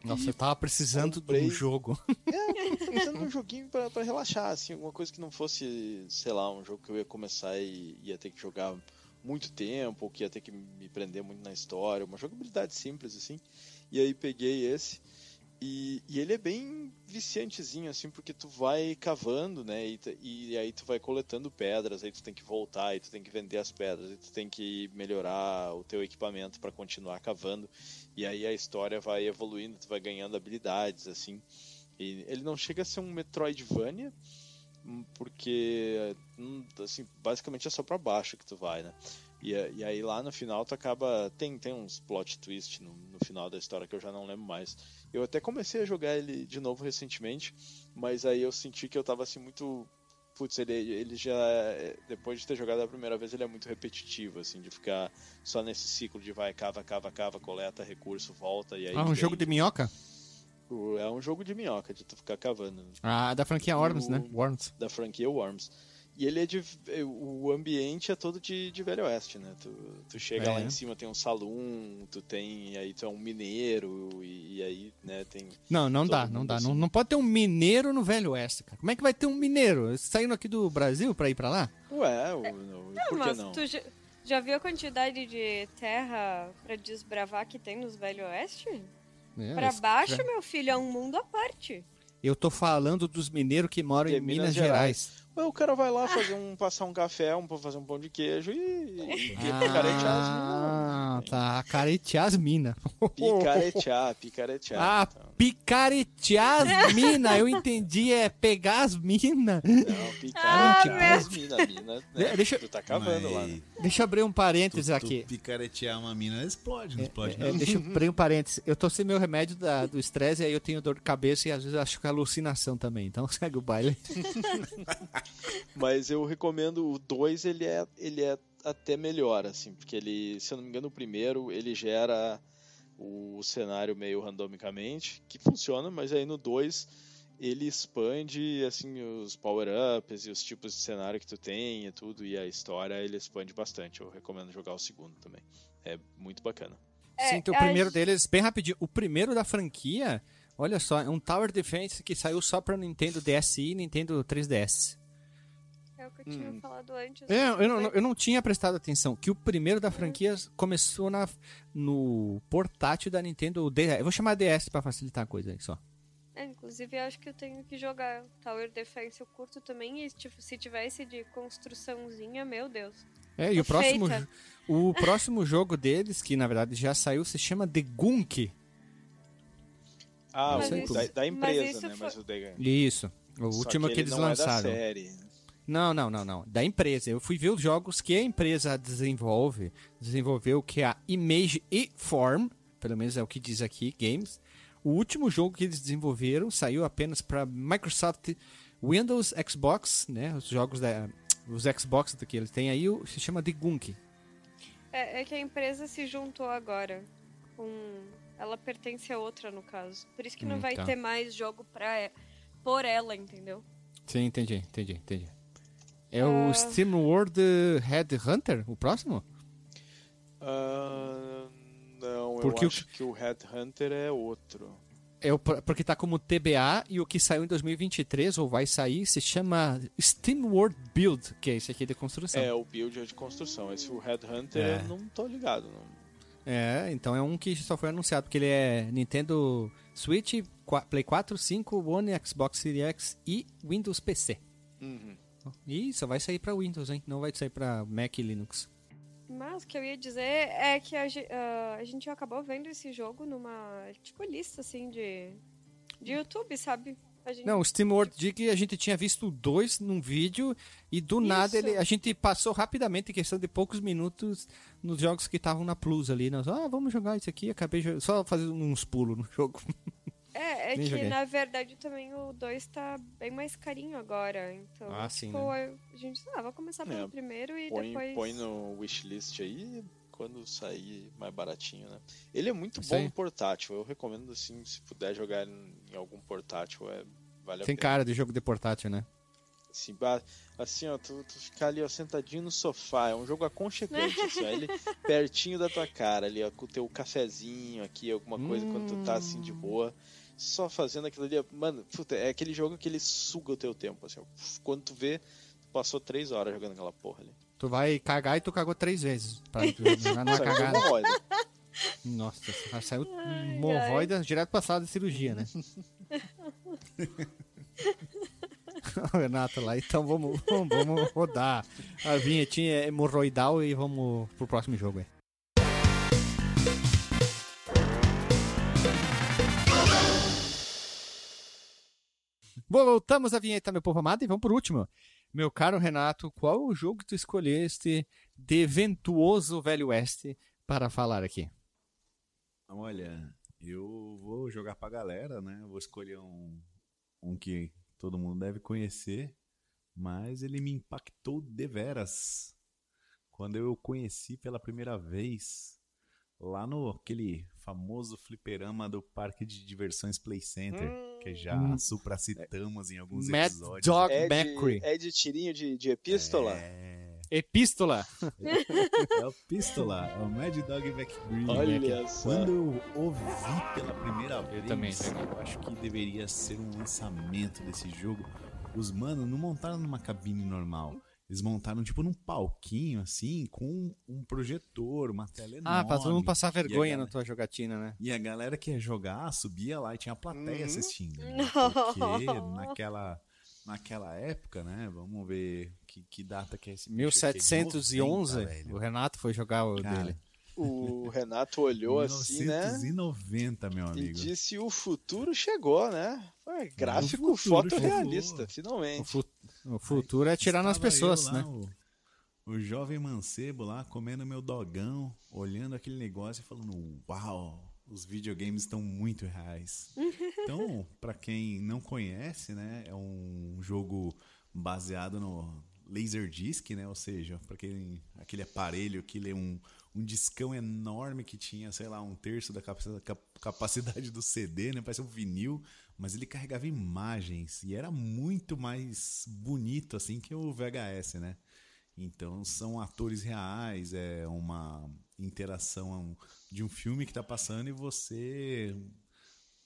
Nossa, eu tava precisando comprei- de um jogo. É, eu tava pensando num joguinho pra, pra relaxar, assim, alguma coisa que não fosse, sei lá, um jogo que eu ia começar e ia ter que jogar muito tempo, ou que ia ter que me prender muito na história, uma jogabilidade simples, assim. E aí peguei esse. E, e ele é bem viciantezinho, assim, porque tu vai cavando, né? E, e aí tu vai coletando pedras, aí tu tem que voltar, aí tu tem que vender as pedras, aí tu tem que melhorar o teu equipamento pra continuar cavando. E aí a história vai evoluindo, tu vai ganhando habilidades, assim. E ele não chega a ser um Metroidvania, hum, porque hum, assim, basicamente é só pra baixo que tu vai, né? E, a- e aí lá no final tu acaba. Tem, tem uns plot twist no, no final da história que eu já não lembro mais. Eu até comecei a jogar ele de novo recentemente, mas aí eu senti que eu tava assim muito. Putz, ele, ele já. é- Depois de ter jogado a primeira vez, ele é muito repetitivo, assim, de ficar só nesse ciclo de vai, cava, cava, cava, coleta, recurso, volta e aí. Ah, um jogo de minhoca? É um jogo de minhoca, de tu ficar cavando. Ah, da franquia Worms, O- né? Worms. Da franquia Worms. E ele é de. O ambiente é todo de, de Velho Oeste, né? Tu, tu chega É. lá em cima, tem um salão, tu tem. Aí tu é um mineiro, e, e aí, né, tem. Não, não dá, não dá. assim. Não, não pode ter um mineiro no Velho Oeste, cara. Como é que vai ter um mineiro saindo aqui do Brasil pra ir pra lá? Ué, o, não, Não, por que mas não? tu já, já viu a quantidade de terra pra desbravar que tem nos Velho Oeste? É, pra baixo, meu filho, é um mundo à parte. Eu tô falando dos mineiros que moram De em Minas, Minas Gerais. Ué, o cara vai lá fazer um, passar um café, um, fazer um pão de queijo e, e picaretear as Ah, tá. Caretear as minas. Picaretear, picaretear. Ah, Então, picaretear as minas. Eu entendi, é pegar as minas. não, picaretear Ah, as minas. Mina, né? Deixa- Tu tá cavando lá, né? Deixa eu abrir um parênteses tu aqui. picaretear uma mina, ela explode, não explode, É, não? deixa eu abrir um parênteses. Eu tô sem meu remédio da- do estresse e aí eu tenho dor de cabeça e às vezes acho que é alucinação também. Então segue o baile. Mas eu recomendo o 2, ele é, ele é até melhor, assim, porque ele, se eu não me engano, o primeiro ele gera o cenário meio randomicamente, que funciona, mas aí no 2 ele expande assim os power-ups e os tipos de cenário que tu tem e tudo, e a história ele expande bastante. Eu recomendo jogar o segundo também. É muito bacana. É, Sim, tem o primeiro deles, bem rapidinho. O primeiro da franquia, olha só, é um Tower Defense que saiu só pra Nintendo DSi e Nintendo 3DS. É o que eu tinha Hum. falado antes. É, assim, eu, não, eu não tinha prestado atenção que o primeiro da franquia começou na, no portátil da Nintendo DS. Eu vou chamar DS pra facilitar a coisa aí só. É, inclusive, acho que eu tenho que jogar Tower Defense. Eu curto também. E tipo, se tivesse de construçãozinha, meu Deus. É, e o próximo, feita. o próximo jogo deles, que na verdade já saiu, se chama The Gunk. Ah, Mas o da, da mas empresa, isso né? foi- Mas o Degan. Isso, o Só último que, ele eles não É lançaram. da série. Não, não, não, não. Da empresa. Eu fui ver os jogos que a empresa desenvolve. Desenvolveu, que é a Image e Form. Pelo menos é o que diz aqui, Games. O último jogo que eles desenvolveram saiu apenas para Microsoft Windows, Xbox, né? Os jogos da. Os Xbox que eles têm aí se chama The Gunk. É, é que a empresa se juntou agora. Com... Ela pertence a outra, no caso. Por isso que não Hum, vai tá. ter mais jogo pra... por ela, entendeu? Sim, entendi, entendi, entendi. É Ah. o Steam World Headhunter, o próximo? Ah, não, Porque o eu acho que o Headhunter é outro. É o, porque tá como TBA e o que saiu em 2023 ou vai sair se chama Steam World Build, que é esse aqui de construção. É, o build é de construção. Esse o Headhunter É. eu não tô ligado. Não. É, então é um que só foi anunciado, porque ele é Nintendo Switch, Play 4, 5, One, Xbox Series X e Windows PC. Uhum. E só vai sair pra Windows, hein? Não vai sair pra Mac e Linux. Mas o que eu ia dizer é que a, ah, a gente acabou vendo esse jogo numa, tipo, lista, assim, de, de YouTube, sabe? Gente... Não, o Steam World Dig a gente tinha visto dois num vídeo e do nada Isso. ele, a gente passou rapidamente, em questão de poucos minutos, nos jogos que estavam na Plus ali. Nós, ah, vamos jogar isso aqui, acabei só fazendo uns pulos no jogo. É, é Nem que joguei. na verdade também o 2 tá bem mais carinho agora. Então, Ah, sim, tipo, a gente, ah, vou começar pelo É, primeiro e Põe, depois. põe no wishlist aí quando sair mais baratinho, né? Ele é muito Isso bom aí. no portátil. Eu recomendo, assim, se puder jogar em algum portátil, é, vale a Tem pena. cara de jogo de portátil, né? assim, assim, ó, tu, tu ficar ali, ó, sentadinho no sofá, é um jogo aconchegante, assim, ó, ele pertinho da tua cara ali, ó, com o teu cafezinho aqui, alguma coisa, quando tu tá assim de boa, só fazendo aquilo ali, mano, puta, é aquele jogo que ele suga o teu tempo, assim, quando tu vê, tu passou três horas jogando aquela porra ali. Tu vai cagar e tu cagou três vezes. Pra que cagada. hemorroida. Nossa, saiu hemorroida direto pra sala de cirurgia, né? O Renato lá, então vamos, vamos, vamos rodar a vinhetinha hemorroidal e vamos pro próximo jogo aí. Voltamos à vinheta, meu povo amado, e vamos por último. Meu caro Renato, qual o jogo que tu escolheste de ventuoso Velho Oeste para falar aqui? Olha, eu vou jogar pra galera, né? Vou escolher um, um que todo mundo deve conhecer, mas ele me impactou deveras. Quando eu o conheci pela primeira vez, lá no aquele famoso fliperama do Parque de Diversões Play Center, que já Hum. supracitamos em alguns Mad episódios. Dog É McCree. é de tirinho de, de epístola? É, Epístola. é o Pistola, é o Mad Dog McCree. Olha só. Quando eu ouvi pela primeira vez, também, também. eu acho que deveria ser um lançamento desse jogo. Os manos não montaram numa cabine normal. Eles montaram tipo num palquinho assim, com um projetor, uma tela enorme. Ah, pra todo mundo passar E vergonha galera- na tua jogatina, né? E a galera que ia jogar subia lá e tinha a plateia Uhum. assistindo. né? Não. Porque naquela, naquela época, né? Vamos ver que, que data que é esse. bicho aqui, 1711, 90, velho. o Renato foi jogar o Cara, dele. O Renato olhou assim, né? 1990, meu E amigo. disse o futuro chegou, né? Foi gráfico futuro fotorrealista, chegou. O, finalmente. O futuro é atirar nas Estava pessoas, eu lá, né? O, o jovem mancebo lá, comendo meu dogão, olhando aquele negócio e falando: Uau, os videogames estão muito reais. então, pra quem não conhece, né, é um jogo baseado no Laserdisc, né? Ou seja, para aquele, aquele aparelho que é um, um discão enorme que tinha, sei lá, um terço da capaci- cap- capacidade do CD, né? Parece um vinil, mas ele carregava imagens e era muito mais bonito assim que o VHS, né? Então são atores reais, é uma interação de um filme que tá passando e você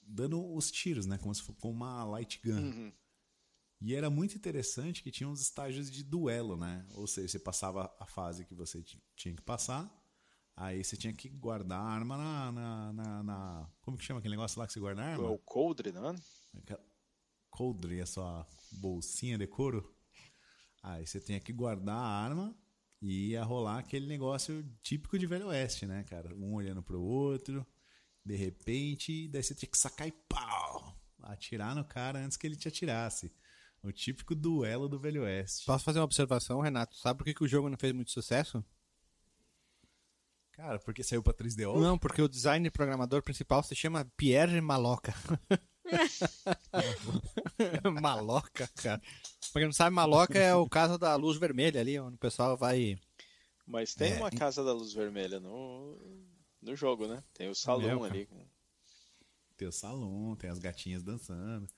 dando os tiros, né? Como se fosse com uma light gun. Uhum. E era muito interessante que tinha uns estágios de duelo, né? Ou seja, você passava a fase que você ti- tinha que passar, aí você tinha que guardar a arma na. na, na- na- como que chama aquele negócio lá que você guarda a É arma? o Coldre, não é? Coldre, a sua bolsinha de couro. Aí você tinha que guardar a arma e ia rolar aquele negócio típico de Velho Oeste, né, cara? Um olhando pro outro, de repente, daí você tinha que sacar e pau! Atirar no cara antes que ele te atirasse. O típico duelo do Velho Oeste. Posso fazer uma observação, Renato? Sabe por que, que o jogo não fez muito sucesso? Cara, porque saiu pra 3DO? Não, porque o design programador principal se chama Pierre Maloca. Maloca, cara. Pra quem não sabe, Maloca é o caso da luz vermelha ali, onde o pessoal vai. Mas tem É. uma casa da luz vermelha no, no jogo, né? Tem o salão Meu, ali. Tem o salão, tem as gatinhas dançando.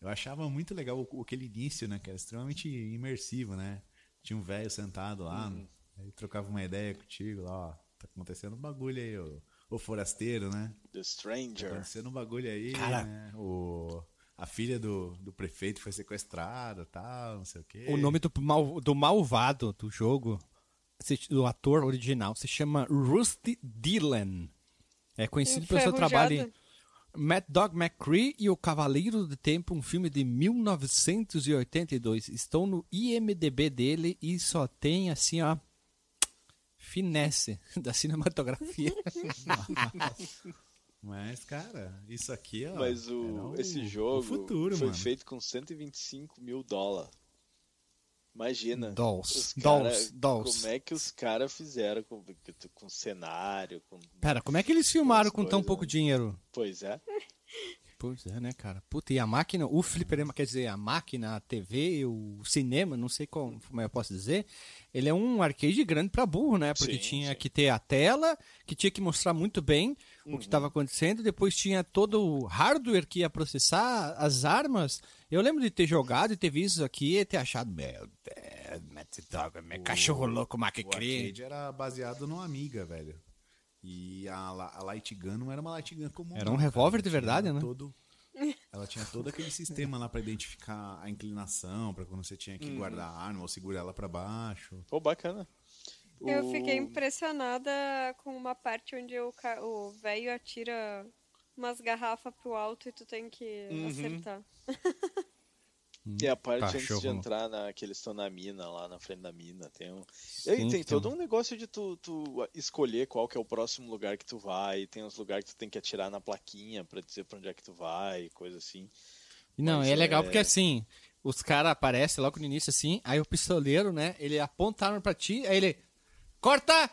Eu achava muito legal aquele início, né? Que era extremamente imersivo, né? Tinha um velho sentado lá, Uhum. aí trocava uma ideia contigo lá, ó. Tá acontecendo um bagulho aí, ô, ô forasteiro, né? The Tá Stranger. acontecendo um bagulho aí, Cara. né? O, a filha do, do prefeito foi sequestrada tal, não sei o quê. O nome do, mal, do malvado do jogo, do ator original, se chama Rusty Dillon. É conhecido pelo seu trabalho em Mad Dog McCree e O Cavaleiro do Tempo, um filme de 1982. Estão no IMDB dele e só tem assim, ó, finesse da cinematografia. Mas, cara, isso aqui, ó. Mas o, o- esse jogo o futuro, foi mano. feito com 125 mil dólares. Imagina. Dolls, dolls, dolls. Como é que os caras fizeram com, com cenário, com... Pera, como é que eles filmaram As com tão coisas, pouco né? dinheiro? Pois é. Pois é, né, cara? Puta, e a máquina, o fliperama, quer dizer, a máquina, a TV, o cinema, não sei como, como eu posso dizer, ele é um arcade grande pra burro, né? Porque Sim, tinha sim. que ter a tela, que tinha que mostrar muito bem, o que estava acontecendo, depois tinha todo o hardware que ia processar as armas. Eu lembro de ter jogado e ter visto isso aqui e ter achado, meu Deus, Dog, meu cachorro louco, que O arcade era baseado no Amiga, velho. E a, a Light Gun não era uma Light Gun comum. Era um revólver Ela de tinha verdade, né? Todo, ela tinha todo aquele sistema lá pra identificar a inclinação, pra quando você tinha que guardar a arma ou segurar ela pra baixo. Pô, bacana. Eu O- fiquei impressionada com uma parte onde o ca- o velho atira umas garrafas pro alto e tu tem que Uhum. acertar. E a parte antes Cachorro. de entrar na que eles estão na mina, lá na frente da mina, tem um. E Sim, tem todo um negócio de tu, tu escolher qual que é o próximo lugar que tu vai, tem uns lugares que tu tem que atirar na plaquinha pra dizer pra onde é que tu vai, coisa assim. Não, Mas é legal é- porque assim, os caras aparecem logo no início assim, aí o pistoleiro, né, ele aponta a arma pra ti, aí ele, corta!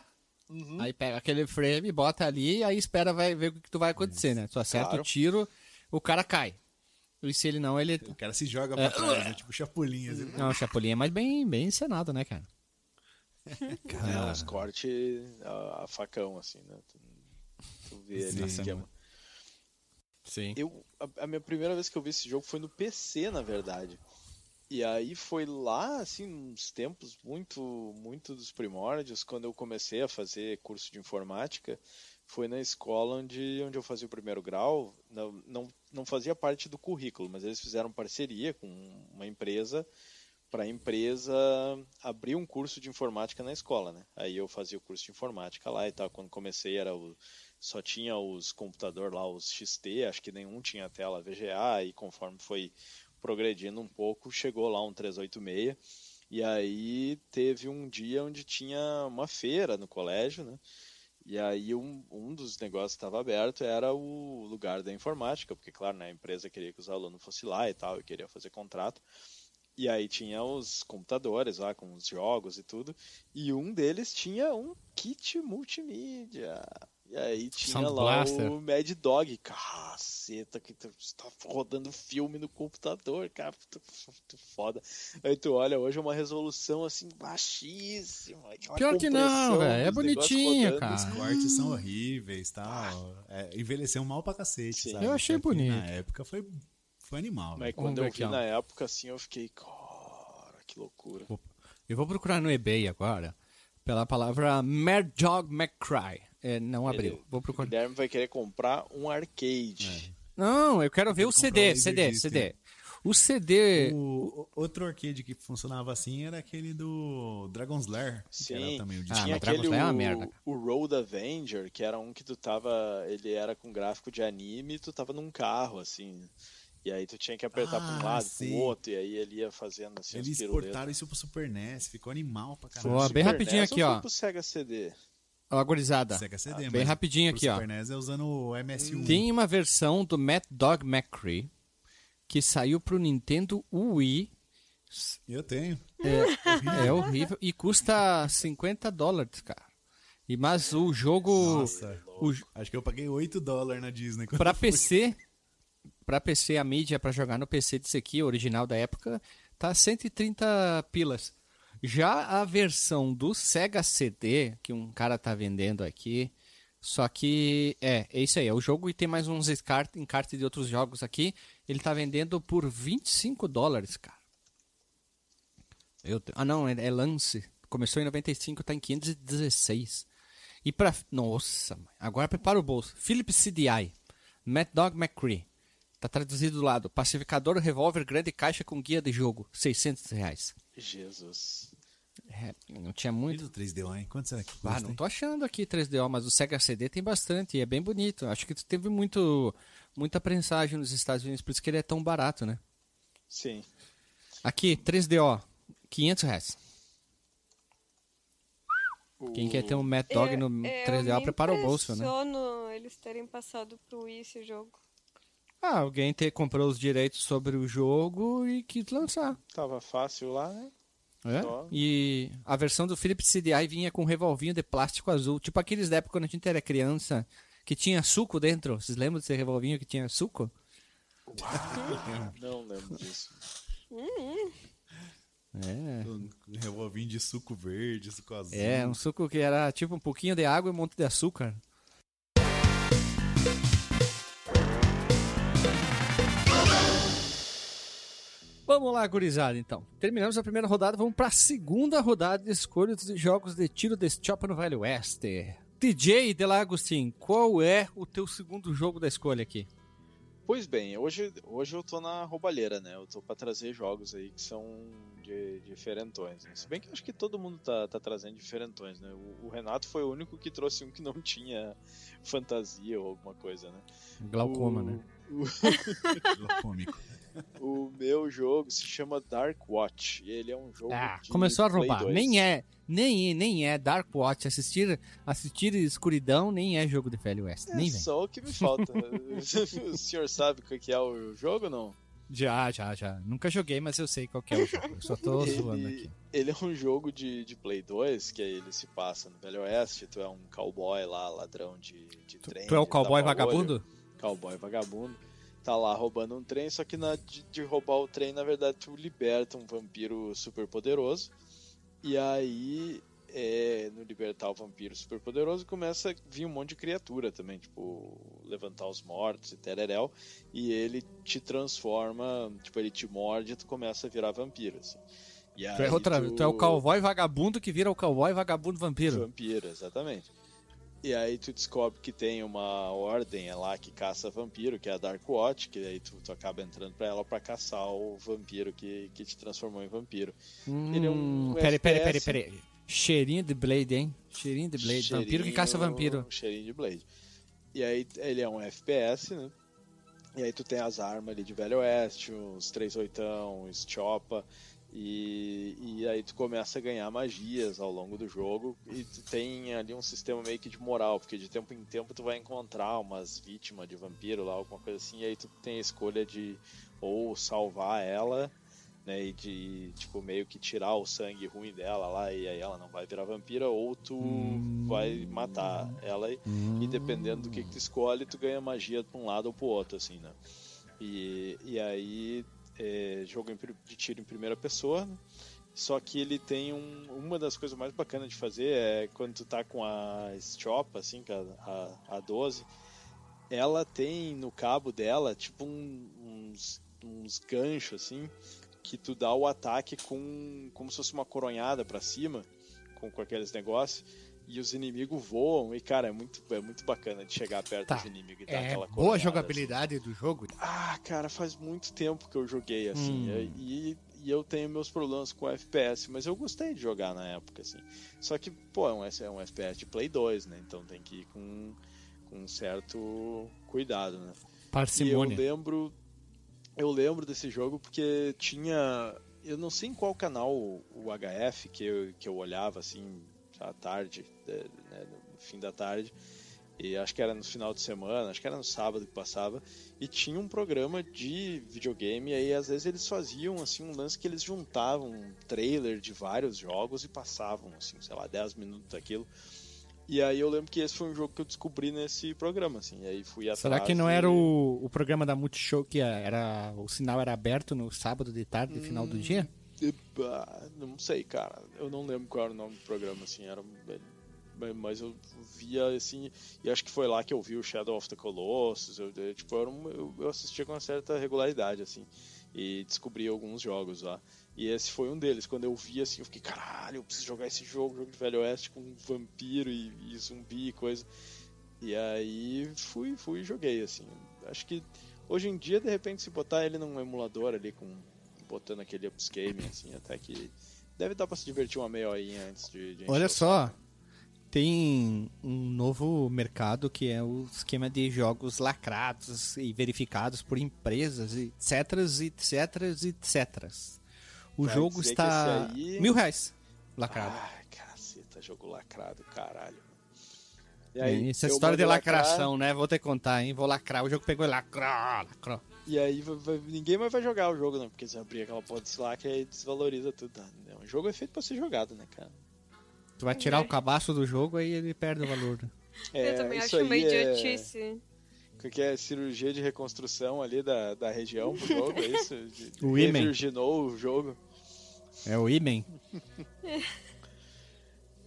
Uhum. Aí pega aquele frame, bota ali, aí espera vai ver o que tu vai acontecer, né? Tu acerta Claro. o tiro, o cara cai. E se ele não, ele... O cara se joga É. pra trás, né? Tipo chapulinha. Assim. Não, o Chapolin é mais bem, bem encenado, né, cara? É, uns cortes a, a facão, assim, né? Tu, tu vê ali Sim, o sim. esquema. Sim. Eu, a, a minha primeira vez que eu vi esse jogo foi no PC, na verdade. E aí foi lá, assim, uns tempos muito, muito dos primórdios, quando eu comecei a fazer curso de informática, foi na escola onde, onde eu fazia o primeiro grau. Não, não, não fazia parte do currículo, mas eles fizeram parceria com uma empresa para a empresa abrir um curso de informática na escola, né? Aí eu fazia o curso de informática lá e tal. Quando comecei era o, só tinha os computador lá, os XT, acho que nenhum tinha tela VGA e conforme foi progredindo um pouco, chegou lá um 386 e aí teve um dia onde tinha uma feira no colégio, né? E aí um, um dos negócios que estava aberto era o lugar da informática, porque claro, né, a empresa queria que os alunos fossem lá e tal, e queria fazer contrato. E aí tinha os computadores lá com os jogos e tudo. E um deles tinha um kit multimídia. E aí tinha Sound lá Blaster. o Mad Dog. Caceta, que tu tá rodando filme no computador, cara. Tu, tu foda. Aí tu olha, hoje é uma resolução assim baixíssima. Pior que não, velho. É rodando. cara. Os cortes são horríveis, tal. É, envelheceu mal pra cacete, Sim. sabe? Eu achei bonito. Na época foi, foi animal. Mas velho. Vamos quando ver eu aqui, vi ó. na época assim, eu fiquei, cara, que loucura. Eu vou procurar no eBay agora pela palavra Mad Dog McCry. É, não abriu. Ele- Vou O procurar. Guilherme vai querer comprar um arcade. Não, eu quero ver o CD, o Laser CD, CD. né? O CD. O, o- outro arcade que funcionava assim era aquele do Dragon's Lair. que Sim, era também o Ah, disco. tinha mas Dragon's aquele Lair é uma o, merda, o Road Avenger, que era um que tu tava. Ele era com gráfico de anime e tu tava num carro, assim. E aí tu tinha que apertar pra um Ah, lado, sim. pro outro, e aí ele ia fazendo assim Eles exportaram isso pro Super NES, ficou animal pra caralho. bem Super rapidinho NES aqui, ou ó. foi pro Sega CD? Ó, gurizada. Sega CD, Bem mas rapidinho aqui, ó. Super NES é usando o MS1. Tem uma versão do Mad Dog McCree que saiu pro Nintendo Wii. Eu tenho. É horrível e custa 50 dólares, cara. E mas o jogo Nossa. o, Acho que eu paguei 8 dólares na Disney. Pra. PC, pra PC, a mídia pra jogar no PC desse aqui, original da época, tá 130 pilas. Já a versão do Sega CD, que um cara tá vendendo aqui, só que é, é isso aí, é o jogo e tem mais uns encarte, encarte de outros jogos aqui, ele tá vendendo por 25 dólares, cara. Eu ah não, é, é lance. Começou em 95, tá em 516. E pra. Nossa, agora prepara o bolso. Philip CDI. Mad Dog McCree. Tá traduzido do lado. Pacificador, revólver, grande caixa com guia de jogo. 600 reais. Jesus. É, não tinha E muito. do 3DO, hein? Quanto será que custa? Ah, não hein? tô achando aqui 3DO, mas o Sega CD tem bastante e é bem bonito. Acho que teve muito, muita prensagem nos Estados Unidos, por isso que ele é tão barato, né? Sim. Aqui, 3DO, 500 reais. O- Quem quer ter um Mad Dog Eu- no eu 3DO, me prepara o bolso, né? impressiono eles terem passado pro Wii esse jogo. Ah, alguém ter, comprou os direitos sobre o jogo e quis lançar. Tava fácil lá, né? É? Só. E a versão do Philips CDI vinha com um revolvinho de plástico azul, tipo aqueles da época quando a gente era criança, que tinha suco dentro. Vocês lembram desse revolvinho que tinha suco? Não lembro disso. É. Um revolvinho de suco verde, suco azul. É, um suco que era tipo um pouquinho de água e um monte de açúcar. Vamos lá, gurizada, então. Terminamos a primeira rodada, vamos para a segunda rodada de escolhas de jogos de tiro desse Chopper no Velho Oeste. DJ Delagostin, qual é o teu segundo jogo da escolha aqui? Pois bem, hoje, hoje eu tô na roubalheira, né? Eu tô pra trazer jogos aí que são de diferentões. Né? Se bem que eu acho que todo mundo tá, tá trazendo diferentões, né? O, o, Renato foi o único que trouxe um que não tinha fantasia ou alguma coisa, né? Glaucoma, o, né? O... Meu jogo se chama Dark Watch. E ele é um jogo. Ah, começou a roubar. Nem é, nem, nem é Dark Watch. Assistir, assistir escuridão nem é jogo de Velho Oeste. É nem vem. só o que me falta. o senhor sabe o que é o jogo não? Já, já, já. Nunca joguei, mas eu sei qual é o jogo. Eu só tô ele, zoando aqui. Ele é um jogo de, de Play 2, que ele se passa no Velho Oeste. Tu é um cowboy lá, ladrão de, de trem. Tu é o cowboy vagabundo? Cowboy vagabundo tá lá roubando um trem, só que na, de, de, roubar o trem, na verdade, tu liberta um vampiro super poderoso. E aí, é, no libertar o vampiro super poderoso, começa a vir um monte de criatura também, tipo, levantar os mortos e tereréu. E ele te transforma, tipo, ele te morde e tu começa a virar vampiro, assim. tu, é outra, tu... tu é o cowboy vagabundo que vira o cowboy vagabundo vampiro. Vampiro, exatamente. E aí tu descobre que tem uma ordem lá que caça vampiro, que é a Dark Watch, que aí tu, tu acaba entrando pra ela pra caçar o vampiro que, que te transformou em vampiro. Hum, Ele é um. Peraí, peraí, peraí, peraí. Cheirinho de Blade, hein? Cheirinho de Blade. Cheirinho, vampiro que caça vampiro. Cheirinho de Blade. E aí ele é um FPS, né? E aí tu tem as armas ali de Velho Oeste, os 38, os Chopa. E, e aí tu começa a ganhar magias ao longo do jogo e tu tem ali um sistema meio que de moral, porque de tempo em tempo tu vai encontrar umas vítimas de vampiro lá, alguma coisa assim, e aí tu tem a escolha de ou salvar ela, né, e de tipo meio que tirar o sangue ruim dela lá e aí ela não vai virar vampira, ou tu hum. vai matar ela e, hum. e dependendo do que, que tu escolhe, tu ganha magia pra um lado ou pro outro, assim, né? E, e aí é, jogo de tiro em primeira pessoa, né? Só que ele tem um, uma das coisas mais bacanas de fazer é quando tu tá com a Stop, assim, é a, a, 12, ela tem no cabo dela, tipo um, uns, uns ganchos, assim, que tu dá o ataque com como se fosse uma coronhada para cima, com, com aqueles negócios e os inimigos voam e cara é muito é muito bacana de chegar perto tá. dos inimigos e dar é aquela boa jogabilidade assim. do jogo ah cara faz muito tempo que eu joguei assim hum. e, e eu tenho meus problemas com FPS mas eu gostei de jogar na época assim só que pô é um, é um FPS de Play 2 né então tem que ir com com um certo cuidado né parcimônia e eu lembro eu lembro desse jogo porque tinha eu não sei em qual canal o HF que eu, que eu olhava assim à tarde, né, no fim da tarde. E acho que era no final de semana, acho que era no sábado que passava. E tinha um programa de videogame. E aí, às vezes, eles faziam assim um lance que eles juntavam um trailer de vários jogos e passavam, assim, sei lá, 10 minutos daquilo. E aí eu lembro que esse foi um jogo que eu descobri nesse programa, assim. E aí fui atrás. Será que não era o, o programa da Multishow que era o sinal era aberto no sábado de tarde, hum, final do dia? Não sei, cara. Eu não lembro qual era o nome do programa, assim. Era. Mas eu via, assim. E acho que foi lá que eu vi o Shadow of the Colossus. Eu, tipo, eu, eu assistia com uma certa regularidade, assim. E descobri alguns jogos lá. E esse foi um deles. Quando eu vi, assim, eu fiquei, caralho, eu preciso jogar esse jogo, jogo de Velho Oeste com vampiro e, e zumbi e coisa. E aí fui, fui e joguei, assim. Acho que hoje em dia, de repente, se botar ele num emulador ali com botando aquele upscaling, assim, até que deve dar pra se divertir uma meia horinha antes de, de Olha só, tem um novo mercado que é o esquema de jogos lacrados e verificados por empresas, etc, etc, etc. O Vai jogo está aí... mil reais lacrado. Ai, caceta, jogo lacrado, caralho. E aí, Essa história de lacração, lacrar... né? Vou ter que contar, hein? Vou lacrar. O jogo pegou e lacrou, lacrou. E aí vai, ninguém mais vai jogar o jogo, não, porque você abrir aquela porta de Slack aí desvaloriza tudo. Né? O jogo é feito pra ser jogado, né, cara? Tu vai tirar é. o cabaço do jogo aí ele perde o valor. É, Eu também acho uma idiotice. É... Que é cirurgia de reconstrução ali da, da região pro jogo, é isso? De, o Imen. O jogo. É o Imen.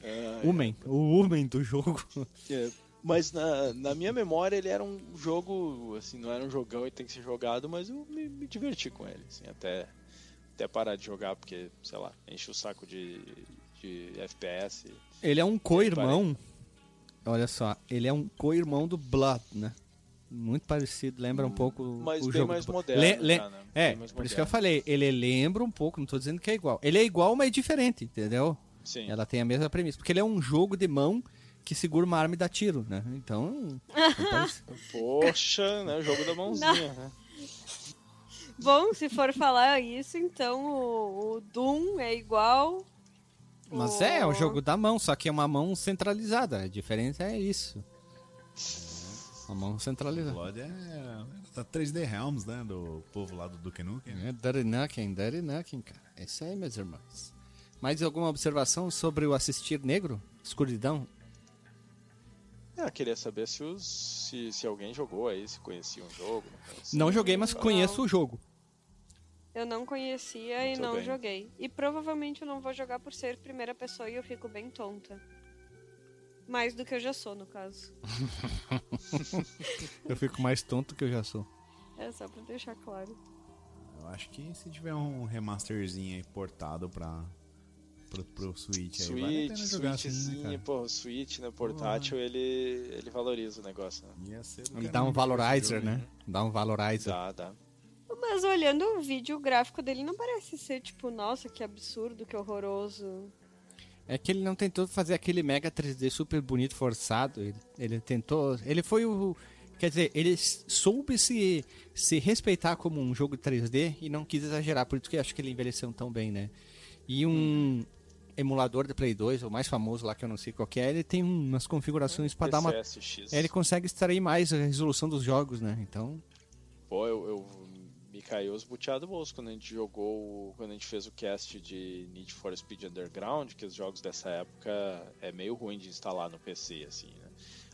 é, Umen, o Umen do jogo. É, mas na, na minha memória ele era um jogo, assim, não era um jogão e tem que ser jogado, mas eu me, me diverti com ele, assim, até, até parar de jogar, porque, sei lá, enche o saco de, de FPS. Ele é um co-irmão. Olha só, ele é um co-irmão do Blood, né? Muito parecido, lembra um pouco Mas o bem jogo. mais moderno Le- le- já, né? É, por isso que eu moderno. falei, ele lembra um pouco, não tô dizendo que é igual. Ele é igual, mas é diferente, entendeu? Sim. Ela tem a mesma premissa, porque ele é um jogo de mão que segura uma arma e dá tiro, né? Então, é parecido. Poxa, né? O jogo da mãozinha, né? Bom, se for falar isso, então o, o Doom é igual. mas o- é, é o jogo da mão, só que é uma mão centralizada. A diferença é isso. Uma mão centralizada. Blood é. Tá 3D Realms, né? Do povo lá do Duke Nukem. É Dirty Nukem, Dirty Nukem, cara. É isso aí, meus irmãos. Mais alguma observação sobre o assistir negro? Escuridão? Ah, queria saber se, os, se, se alguém jogou aí, se conhecia um jogo. não. Não joguei, mas Não. conheço o jogo. Eu não conhecia e Muito não bem. joguei. E provavelmente eu não vou jogar por ser primeira pessoa e eu fico bem tonta. Mais do que eu já sou, no caso. Eu fico mais tonto que eu já sou. É só pra deixar claro. Eu acho que se tiver um remasterzinho aí portado pra, pro, pro Switch aí, vale a Switch, pena jogar assim, né, Switchzinho, cara? pô, o Switch, né, portátil, ele, ele valoriza o negócio, né? Ia ser Ele dá um valorizer, né? Dá um valorizer. Dá, dá. Mas olhando o vídeo, o gráfico dele não parece ser tipo, nossa, que absurdo, que horroroso. É que ele não tentou fazer aquele mega 3D super bonito forçado. Ele, ele tentou. Ele foi o. Quer dizer, ele soube se, se respeitar como um jogo 3D e não quis exagerar. Por isso que eu acho que ele envelheceu tão bem, né? E um emulador de Play 2, o mais famoso lá que eu não sei qual é, ele tem umas configurações para dar uma. Ele consegue extrair mais a resolução dos jogos, né? Então. Pô, eu, eu me caiu os buteados do bolso quando a gente jogou, quando a gente fez o cast de Need for Speed Underground, que os jogos dessa época é meio ruim de instalar no PC, assim, né?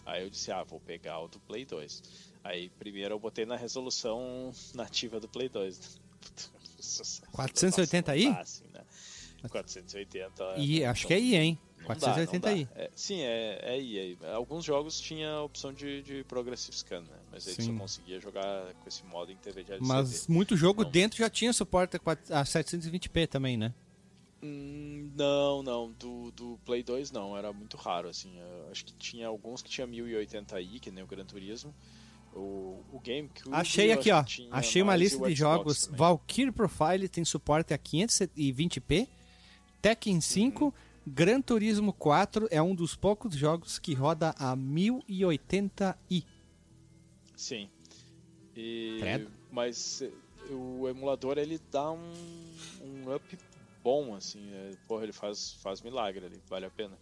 Aí eu disse, ah, vou pegar o do Play 2. Aí primeiro eu botei na resolução nativa do Play 2. 480i? Fácil, né? 480. E não- acho que é I, hein? não dá, não 480i. dá. É, sim, é, é EA. Alguns jogos tinha a opção de, de Progressive Scan, né? Mas aí Sim. só conseguia jogar com esse modo em TV de LCD. Mas muito jogo Não. dentro já tinha suporte a quat- a 720p também, né? Hum, não, não. Do, do Play 2 não. Era muito raro, assim. Eu acho que tinha alguns que tinha 1080i, que nem o Gran Turismo. O, o GameCube... Achei aqui, ó. que Achei uma lista de jogos. também. Valkyrie Profile tem suporte a 520p. Tekken 5. Uhum. Gran Turismo 4 é um dos poucos jogos que roda a 1080i. Sim. E, Credo. mas eh, o emulador, ele dá um, um up bom, assim. é, porra, ele faz, faz milagre ali. Vale a pena.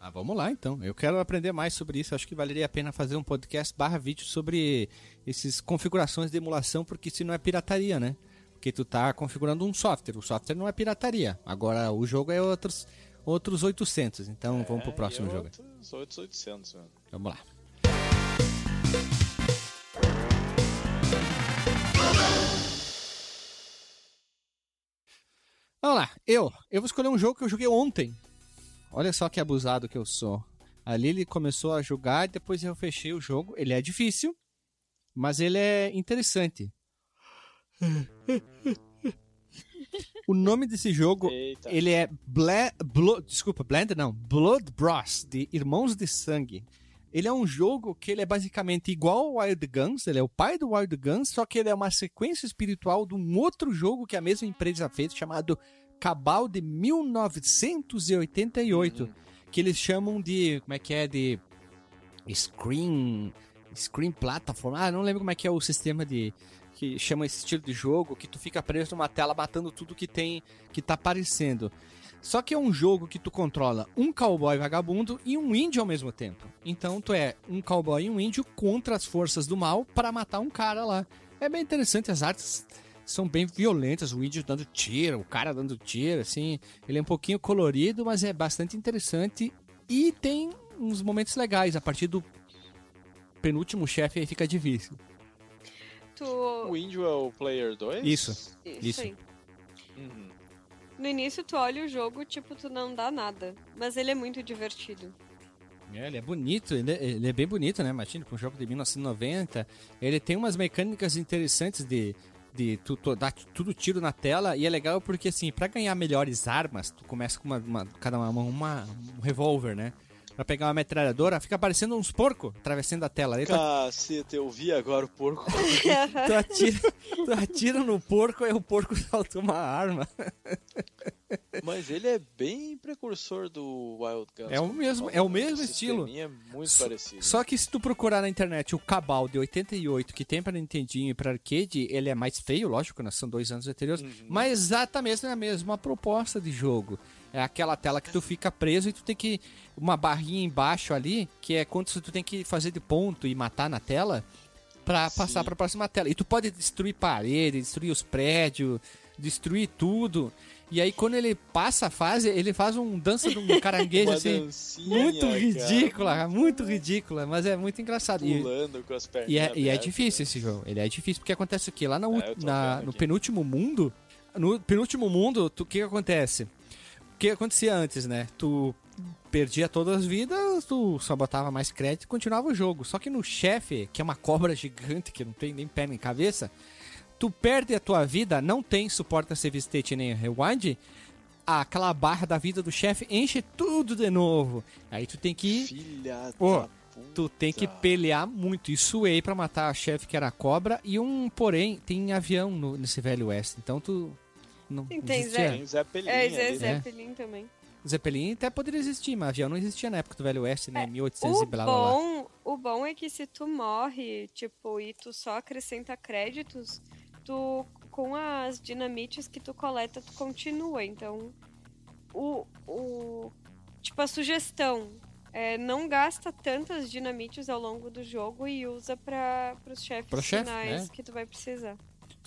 Ah, vamos lá então. Eu quero aprender mais sobre isso. Acho que valeria a pena fazer um podcast barra vídeo sobre essas configurações de emulação, porque se não é pirataria, né? Porque tu tá configurando um software. O software não é pirataria. Agora o jogo é outros, outros 800. Então vamos pro É, próximo e jogo. outros, outros 800, mano. Vamos lá. Vamos lá, eu. Eu vou escolher um jogo que eu joguei ontem. Olha só que abusado que eu sou. Ali ele começou a jogar e depois eu fechei o jogo. Ele é difícil, mas ele é interessante. O nome desse jogo Eita. ele é Bla Blood, desculpa, Blend não, Blood Bros, de Irmãos de Sangue. Ele é um jogo que ele é basicamente igual ao Wild Guns, ele é o pai do Wild Guns, só que ele é uma sequência espiritual de um outro jogo que a mesma empresa fez, chamado Cabal de 1988, Uhum. que eles chamam de, como é que é, de Screen, Screen Platform, ah, não lembro como é que é o sistema de, que chama esse estilo de jogo, que tu fica preso numa tela matando tudo que tem, que tá aparecendo. Só que é um jogo que tu controla um cowboy vagabundo e um índio ao mesmo tempo. Então tu é um cowboy e um índio contra as forças do mal para matar um cara lá. É bem interessante, as artes são bem violentas, o índio dando tiro, o cara dando tiro, assim. Ele é um pouquinho colorido, mas é bastante interessante e tem uns momentos legais. A partir do penúltimo chefe aí fica difícil. Tu. O índio é o Player 2? Isso. Isso, Isso. aí. Uhum. No início tu olha o jogo, tipo, tu não dá nada. Mas ele é muito divertido. É, ele é bonito, ele é, ele é bem bonito, né? Imagina, com um jogo de 1990. Ele tem umas mecânicas interessantes de, de tu, tu dar tudo tiro na tela e é legal porque assim, para ganhar melhores armas, tu começa com uma, uma cada uma, uma um revólver, né? Pra pegar uma metralhadora, fica aparecendo uns porcos atravessando a tela. Aí tu, Caceta, eu vi agora o porco. tu atira, tu atira no porco e o porco solta uma arma. Mas ele é bem precursor do Wild Guns. É o mesmo- é o mesmo estilo. é muito Só- parecido. Só que se tu procurar na internet o Cabal de 88, que tem pra Nintendinho e pra arcade, ele é mais feio, lógico, né? São dois anos anteriores. Mas exatamente é a mesma proposta de jogo. É aquela tela que tu fica preso e tu tem que. Uma barrinha embaixo ali, que é quanto tu tem que fazer de ponto e matar na tela pra passar pra próxima tela. E tu pode destruir parede, destruir os prédios, destruir tudo. E aí quando ele passa a fase, ele faz um dança de um caranguejo assim. Muito cara, ridícula, muito ridícula, mas é muito engraçado. E, Pulando com as pernas. e é, e é difícil esse jogo. Ele é difícil porque acontece o quê? Lá na, É, na- no aqui. penúltimo mundo, no penúltimo mundo, o que, que acontece? O que acontecia antes, né? Tu perdia todas as vidas, tu só botava mais crédito e continuava o jogo. Só que no chefe, que é uma cobra gigante que não tem nem pé nem cabeça, tu perde a tua vida, não tem suporte a save state nem rewind, aquela barra da vida do chefe enche tudo de novo. Aí tu tem que Filha puta. Tu tem que pelear muito. E suei pra matar a chefe que era a cobra. E um, porém, tem avião no- nesse velho oeste. Então tu. Não Sim, tem existia. Tem Zeppelin É, ali. Zé né? Zeppelin também. Zeppelin até poderia existir, mas avião não existia na época do velho oeste, né? 1800 O e blá blá blá. bom, o bom é que se tu morre, tipo, e tu só acrescenta créditos, tu com as dinamites que tu coleta, tu continua. Então, o, o tipo a sugestão é não gasta tantas dinamites ao longo do jogo e usa para os chefes Pro chefe, finais né? que tu vai precisar.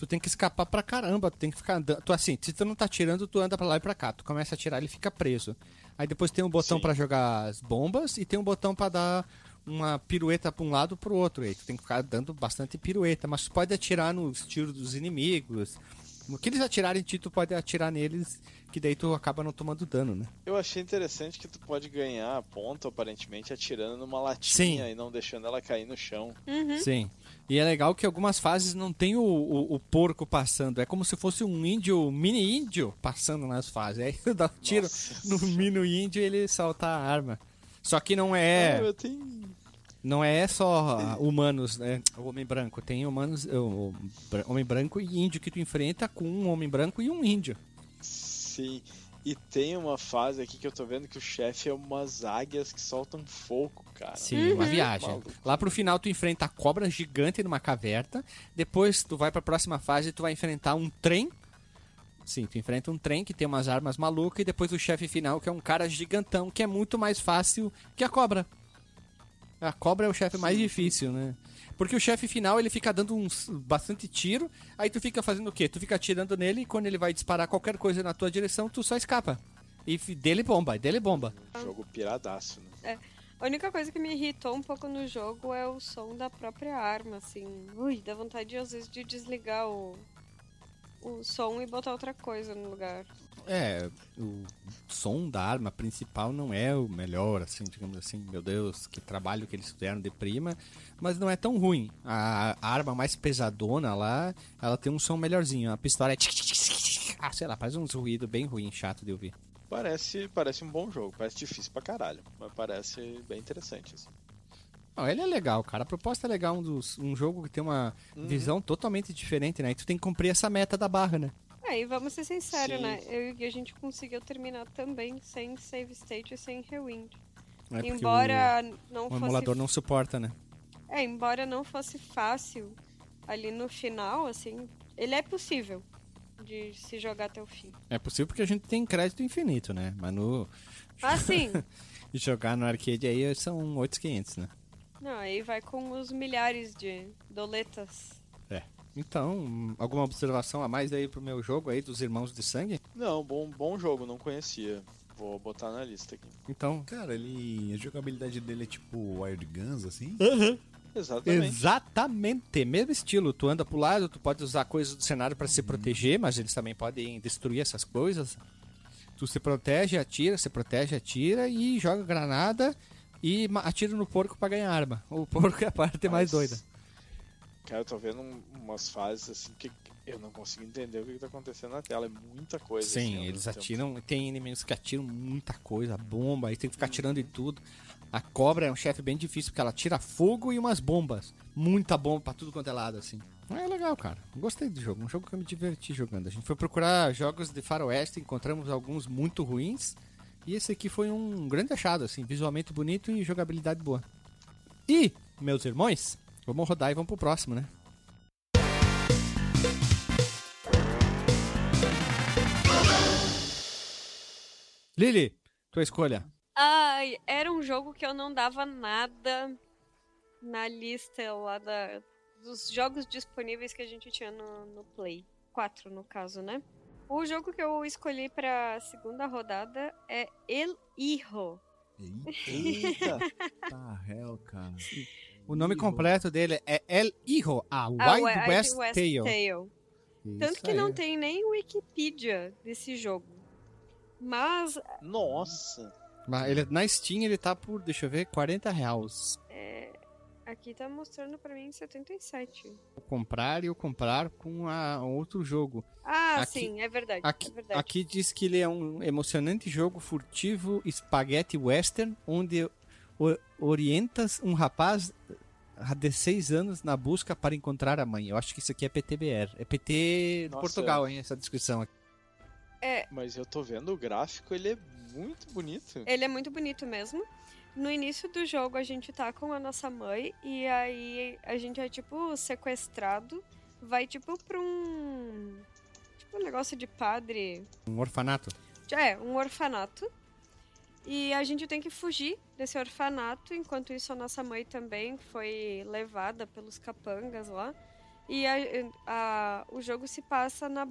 Tu tem que escapar pra caramba, tu tem que ficar andando. Tu assim, se tu não tá atirando, tu anda pra lá e pra cá. Tu começa a atirar, ele fica preso. Aí depois tem um botão pra jogar as bombas e tem um botão pra dar uma pirueta pra um lado pro outro. Aí tu tem que ficar dando bastante pirueta, mas tu pode atirar nos tiros dos inimigos. No que eles atirarem em ti, tu pode atirar neles, que daí tu acaba não tomando dano, né? Eu achei interessante que tu pode ganhar ponto, aparentemente, atirando numa latinha Sim. e não deixando ela cair no chão. Uhum. Sim. E é legal que algumas fases não tem o, o, o porco passando. É como se fosse um índio, mini índio, passando nas fases. Aí dá um tiro Nossa no mini índio e ele solta a arma. Só que não é. Ah, eu tenho... Não é só ah, humanos, né? O homem branco. Tem humanos. O, homem branco e índio que tu enfrenta com um homem branco e um índio. Sim. E tem uma fase aqui que eu tô vendo que o chefe é umas águias que soltam fogo, cara. Sim, uma viagem. Maluco. Lá pro final tu enfrenta a cobra gigante numa caverna. Depois tu vai pra próxima fase e tu vai enfrentar um trem. Sim, tu enfrenta um trem que tem umas armas malucas e depois o chefe final que é um cara gigantão que é muito mais fácil que a cobra. A cobra é o chefe mais difícil, né? Porque o chefe final ele fica dando uns bastante tiro, aí tu fica fazendo o quê? Tu fica atirando nele e quando ele vai disparar qualquer coisa na tua direção, tu só escapa. E dele bomba, dele bomba. Jogo piradaço, né? A única coisa que me irritou um pouco no jogo é o som da própria arma, assim. Ui, dá vontade às vezes de desligar o, o som e botar outra coisa no lugar. É, o som da arma principal não é o melhor, assim, digamos assim, meu Deus, que trabalho que eles fizeram de prima, mas não é tão ruim. A, a arma mais pesadona lá, ela tem um som melhorzinho. A pistola é. Ah, sei lá, faz uns ruído bem ruim, chato de ouvir. Parece, parece um bom jogo, parece difícil pra caralho, mas parece bem interessante, assim. Não, ele é legal, cara. A proposta é legal, um, dos, um jogo que tem uma visão totalmente diferente, né? E tu tem que cumprir essa meta da barra, né? É, e vamos ser sinceros, Sim. né? Eu e o a gente conseguiu terminar também sem save state e sem rewind. Não é embora não o, o fosse. emulador não suporta, né? É, embora não fosse fácil ali no final, assim, ele é possível de se jogar até o fim. É possível porque a gente tem crédito infinito, né? Mas no Assim, jogar no arcade aí são 8,500, né? Não, aí vai com os milhares de doletas. É. Então, alguma observação a mais aí pro meu jogo aí dos Irmãos de Sangue? Não, bom, bom jogo, não conhecia. Vou botar na lista aqui. Então, Cara, ele. A jogabilidade dele é tipo Wild Guns, assim? Exatamente. exatamente, mesmo estilo. Tu anda pro lado, tu pode usar coisas do cenário pra se proteger, mas eles também podem destruir essas coisas. Tu se protege, atira, se protege, atira e joga granada e atira no porco pra ganhar arma. O porco é a parte mais Mas- doida. Cara, eu tô vendo um- umas fases assim que eu não consigo entender o que, que tá acontecendo na tela. É muita coisa. assim, Sim, ao eles tempo. atiram. Tem inimigos que atiram muita coisa, bomba, aí tem que ficar atirando em tudo. A cobra é um chefe bem difícil, porque ela tira fogo e umas bombas. Muita bomba pra tudo quanto é lado, assim. É legal, cara. Gostei do jogo. Um jogo que eu me diverti jogando. A gente foi procurar jogos de faroeste, encontramos alguns muito ruins. E esse aqui foi um grande achado, assim. Visualmente bonito e jogabilidade boa. E, meus irmãos, vamos rodar e vamos pro próximo, né? Lili, tua escolha. Ai, era um jogo que eu não dava nada na lista lá da, dos jogos disponíveis que a gente tinha no, no Play. Quatro, no caso, né? O jogo que eu escolhi pra segunda rodada é El Hijo. Eita, tá hell, cara. O nome Hijo. completo dele é El Hijo, a A Wild Wild West, West Tale. Tale. Tanto Isso que não aí. tem nem Wikipedia desse jogo. Mas Nossa! Mas ele, na Steam ele tá por, deixa eu ver, 40 reais. Aqui tá mostrando pra mim 77. O comprar e o comprar com a, outro jogo. Ah, Aqui- sim, é verdade. Aqui, é verdade. aqui diz que ele é um emocionante jogo furtivo spaghetti western, onde orientas um rapaz de 6 anos na busca para encontrar a mãe. Eu acho que isso aqui é PTBR. É PT de Nossa, Portugal, hein, essa descrição aqui. Mas eu tô vendo o gráfico, ele é muito bonito. Ele é muito bonito mesmo. No início do jogo a gente tá com a nossa mãe e aí a gente é tipo sequestrado, vai tipo pra um tipo um negócio de padre, Um orfanato. é, um orfanato. E a gente tem que fugir desse orfanato, enquanto isso a nossa mãe também foi levada pelos capangas lá. E a- a- o jogo se passa na,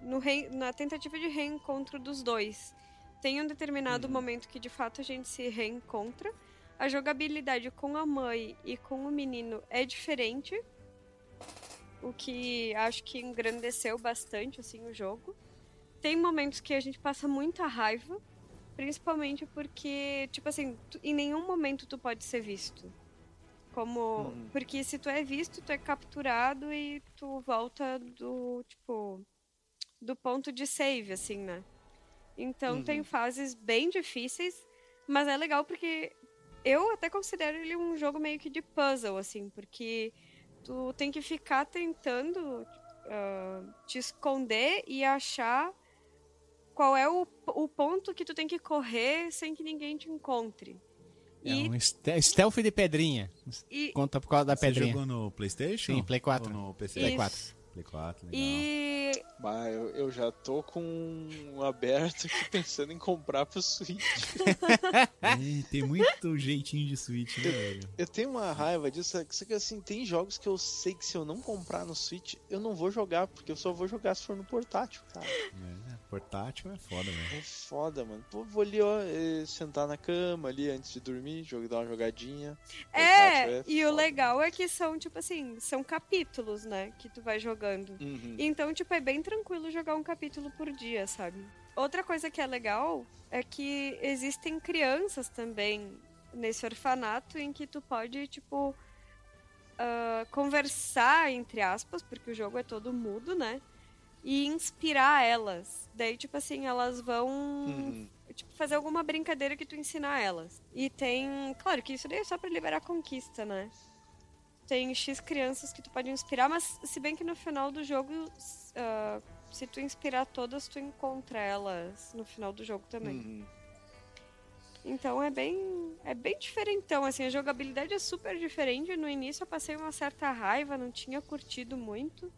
no rei- na tentativa de reencontro dos dois. Tem um determinado Uhum. momento que de fato a gente se reencontra. A jogabilidade com a mãe e com o menino é diferente. O que acho que engrandeceu bastante assim o jogo. Tem momentos que a gente passa muita raiva, principalmente porque, tipo assim, tu- em nenhum momento tu pode ser visto. Como, Uhum. porque se tu é visto, tu é capturado e tu volta do, tipo, do ponto de save, assim, né? Então Uhum. tem fases bem difíceis, mas é legal porque eu até considero ele um jogo meio que de puzzle, assim, porque tu tem que ficar tentando ah, te esconder e achar qual é o, o ponto que tu tem que correr sem que ninguém te encontre. É E, um ste- stealth de pedrinha. e, Conta por causa da Você pedrinha. jogou no Playstation? Sim, Play 4. Ou no PC? Play Isso. 4. Play 4, legal. e Bah, eu, eu já tô com um aberto aqui pensando em comprar pro Switch. É, tem muito jeitinho de Switch, né, velho? Eu tenho uma raiva disso, só que assim, tem jogos que eu sei que se eu não comprar no Switch, eu não vou jogar, porque eu só vou jogar se for no portátil, cara. É, portátil é foda, velho. É foda, mano. Pô, vou ali, ó, eh, sentar na cama ali antes de dormir, dar uma jogadinha. é, Portátil e o legal é que são tipo assim, são capítulos, né, que tu vai jogando. Uhum. Então, tipo, é bem tranquilo jogar um capítulo por dia, sabe? Outra coisa que é legal é que existem crianças também nesse orfanato em que tu pode, tipo, ah, conversar, entre aspas, porque o jogo é todo mudo, né? E inspirar elas. Daí, tipo assim, elas vão Uhum. tipo, fazer alguma brincadeira que tu ensina elas. E tem. Claro que isso daí é só pra liberar conquista, né? Tem X crianças que tu pode inspirar, mas se bem que no final do jogo, ah, se tu inspirar todas, tu encontra elas no final do jogo também. Uhum. Então é bem. É bem diferentão, assim, a jogabilidade é super diferente. No início eu passei uma certa raiva, não tinha curtido muito.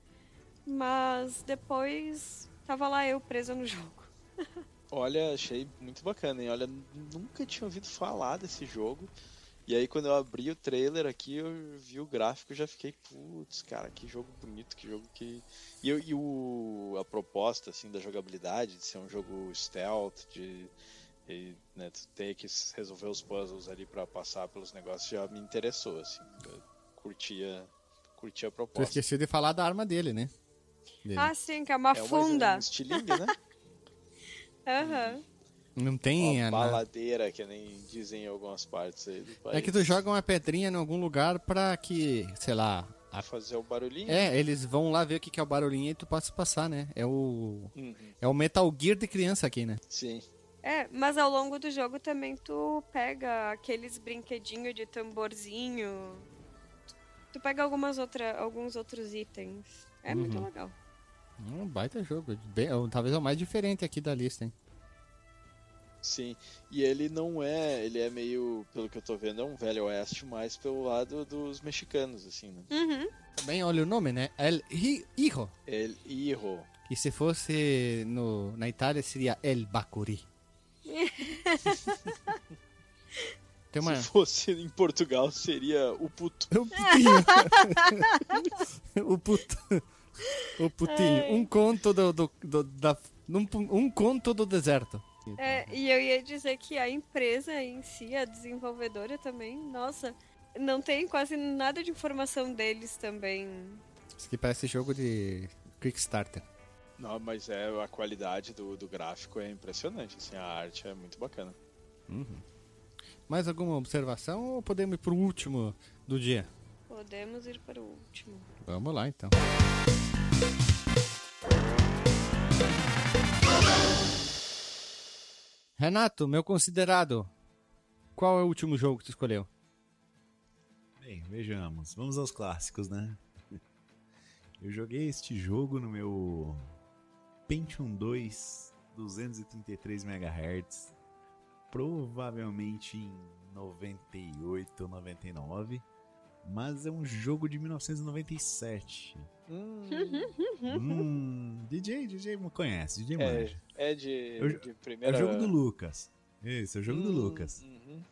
Mas depois tava lá eu presa no jogo. Olha, achei muito bacana, hein? Olha, nunca tinha ouvido falar desse jogo. E aí quando eu abri o trailer aqui, eu vi o gráfico e já fiquei, putz, cara, que jogo bonito, que jogo que. E, eu- e o, a proposta assim da jogabilidade, de ser um jogo stealth, de e, né, tu ter que resolver os puzzles ali pra passar pelos negócios, já me interessou, assim. Eu curtia, curtia a Tu proposta. esqueceu de falar da arma dele, né? Dele. Ah, sim, que é uma É funda. um estilingue, né? Aham. Não tem. Uma a- baladeira, que nem dizem em algumas partes aí do país. É que tu joga uma pedrinha em algum lugar pra que, sei lá, a fazer o barulhinho. É, eles vão lá ver o que que é o barulhinho e tu pode passar, né? É o. Uhum. É o Metal Gear de criança aqui, né? Sim. É, mas ao longo do jogo também tu pega aqueles brinquedinhos de tamborzinho. Tu pega algumas outra, alguns outros itens. É muito Uhum. legal. Um baita jogo. Bem, é talvez é o mais diferente aqui da lista, hein? Sim, e ele não é, ele é meio, pelo que eu tô vendo, é um velho oeste mais pelo lado dos mexicanos, assim, né? Uhum. Também olha o nome, né? El Hi- Hijo. El Hijo. Que se fosse no, na Itália seria El Bacuri. Tem uma. Se fosse em Portugal, seria o puto. O putinho. o puto. O putinho. Ai. Um conto do, do, do- da, um, um conto do deserto. É, e eu ia dizer que a empresa em si, a desenvolvedora também, nossa, não tem quase nada de informação deles também. Isso aqui parece jogo de Kickstarter. Não, mas é a qualidade do, do gráfico é impressionante, assim, a arte é muito bacana. Mais alguma observação ou podemos ir pro último do dia? Podemos ir para o último. Vamos lá então. Renato, meu considerado, qual é o último jogo que tu escolheu? Bem, vejamos. Vamos aos clássicos, né? Eu joguei este jogo no meu Pentium 2 233 MHz, provavelmente em 98 ou 99, mas é um jogo de 1997. Hum, hum, DJ, DJ me conhece, DJ é, manja. é de, Eu- de É primeira... o jogo do Lucas. Esse, é o jogo do Hum, Lucas. uhum.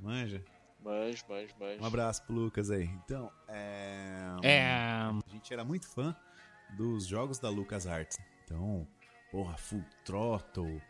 Manja. Manjo, manjo, manjo. Um abraço pro Lucas aí. Então, é. É. A gente era muito fã dos jogos da LucasArts. Então, porra, Full Throttle,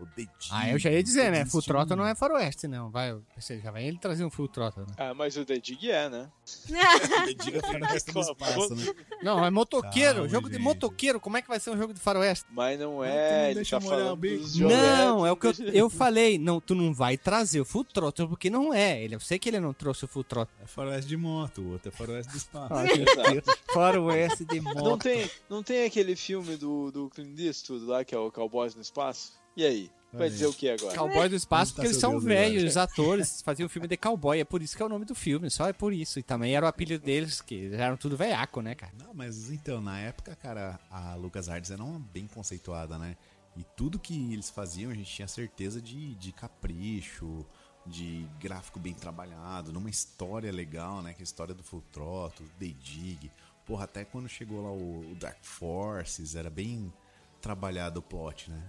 o Dig, Ah, eu já ia dizer, né? Full Throttle tinham- não é faroeste, não. Vai, você já vai ele trazer um Full Throttle, né? Ah, mas o The Dig é, né? O The Dig é faroeste do espaço, né? Não, é motoqueiro, Calma, jogo de gente. motoqueiro. Como é que vai ser um jogo de faroeste? Mas não é, não deixa tá falando dos Não, é o que eu, eu falei. Não, tu não vai trazer o Full Throttle porque não é. Ele, eu sei que ele não trouxe o Full Throttle. É faroeste de moto, o outro é faroeste do espaço. Exato. Faroeste de moto. Não tem, não tem aquele filme do, do Clint Eastwood lá, que é o Cowboys no Espaço? E aí? Vai dizer o que agora? Cowboy do espaço, Onde tá porque eles são velhos, os atores faziam filme de cowboy, é por isso que é o nome do filme, só é por isso. E também era o apelido deles, que eles eram tudo velhaco, né, cara? Não, mas então, na época, cara, a LucasArts era uma bem conceituada, né? E tudo que eles faziam, a gente tinha certeza de, de capricho, de gráfico bem trabalhado, numa história legal, né? Que é a história do Full Throttle, The Dig. Porra, até quando chegou lá o, o Dark Forces, era bem trabalhado o plot, né?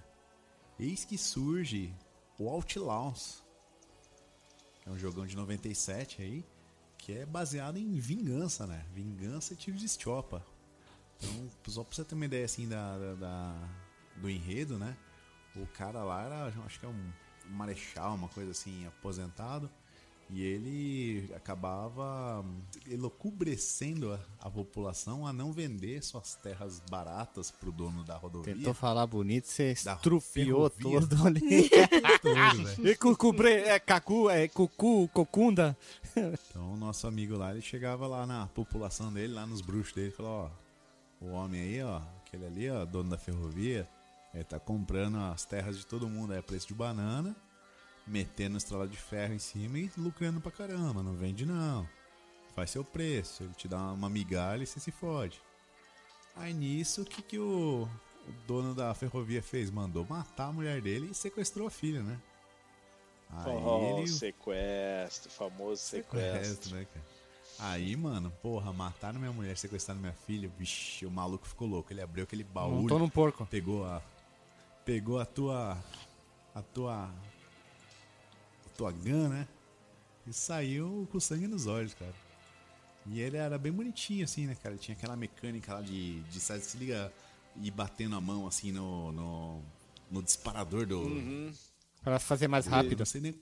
Eis que surge o Outlaws, é um jogão de 97 aí, que é baseado em vingança, né? Vingança e tiro de estiopa. Então, só pra você ter uma ideia assim da, da- da- do enredo, né? O cara lá era, acho que é um marechal, uma coisa assim, aposentado. E ele acabava elocubrecendo a, a população a não vender suas terras baratas pro dono da rodovia. Tentou falar bonito, você estrupiou todo ali. Todo, e cucubre, é cacu, é cucu, cocunda. Então o nosso amigo lá, ele chegava lá na população dele, lá nos bruxos dele, e falou, ó, o homem aí, ó, aquele ali, ó, dono da ferrovia, ele tá comprando as terras de todo mundo aí a preço de banana, metendo estrela de ferro em cima e lucrando pra caramba, não vende não. Faz seu preço, ele te dá uma migalha e você se fode. Aí nisso, o que, que o, o dono da ferrovia fez? Mandou matar a mulher dele e sequestrou a filha, né? Aí Oh, ele sequestro, famoso sequestro. Sequestro, né, cara? Aí, mano, porra, mataram minha mulher, sequestraram minha filha. Vixe, o maluco ficou louco. Ele abriu aquele baú, Montou num porco. pegou a. Pegou a tua. A tua. A tua gun, né? E saiu com sangue nos olhos, cara. E ele era bem bonitinho, assim, né, cara? Ele tinha aquela mecânica lá de, de sabe, se liga e batendo a mão, assim, no. no, no disparador do. Uhum. Pra fazer mais rápido. Sei nem.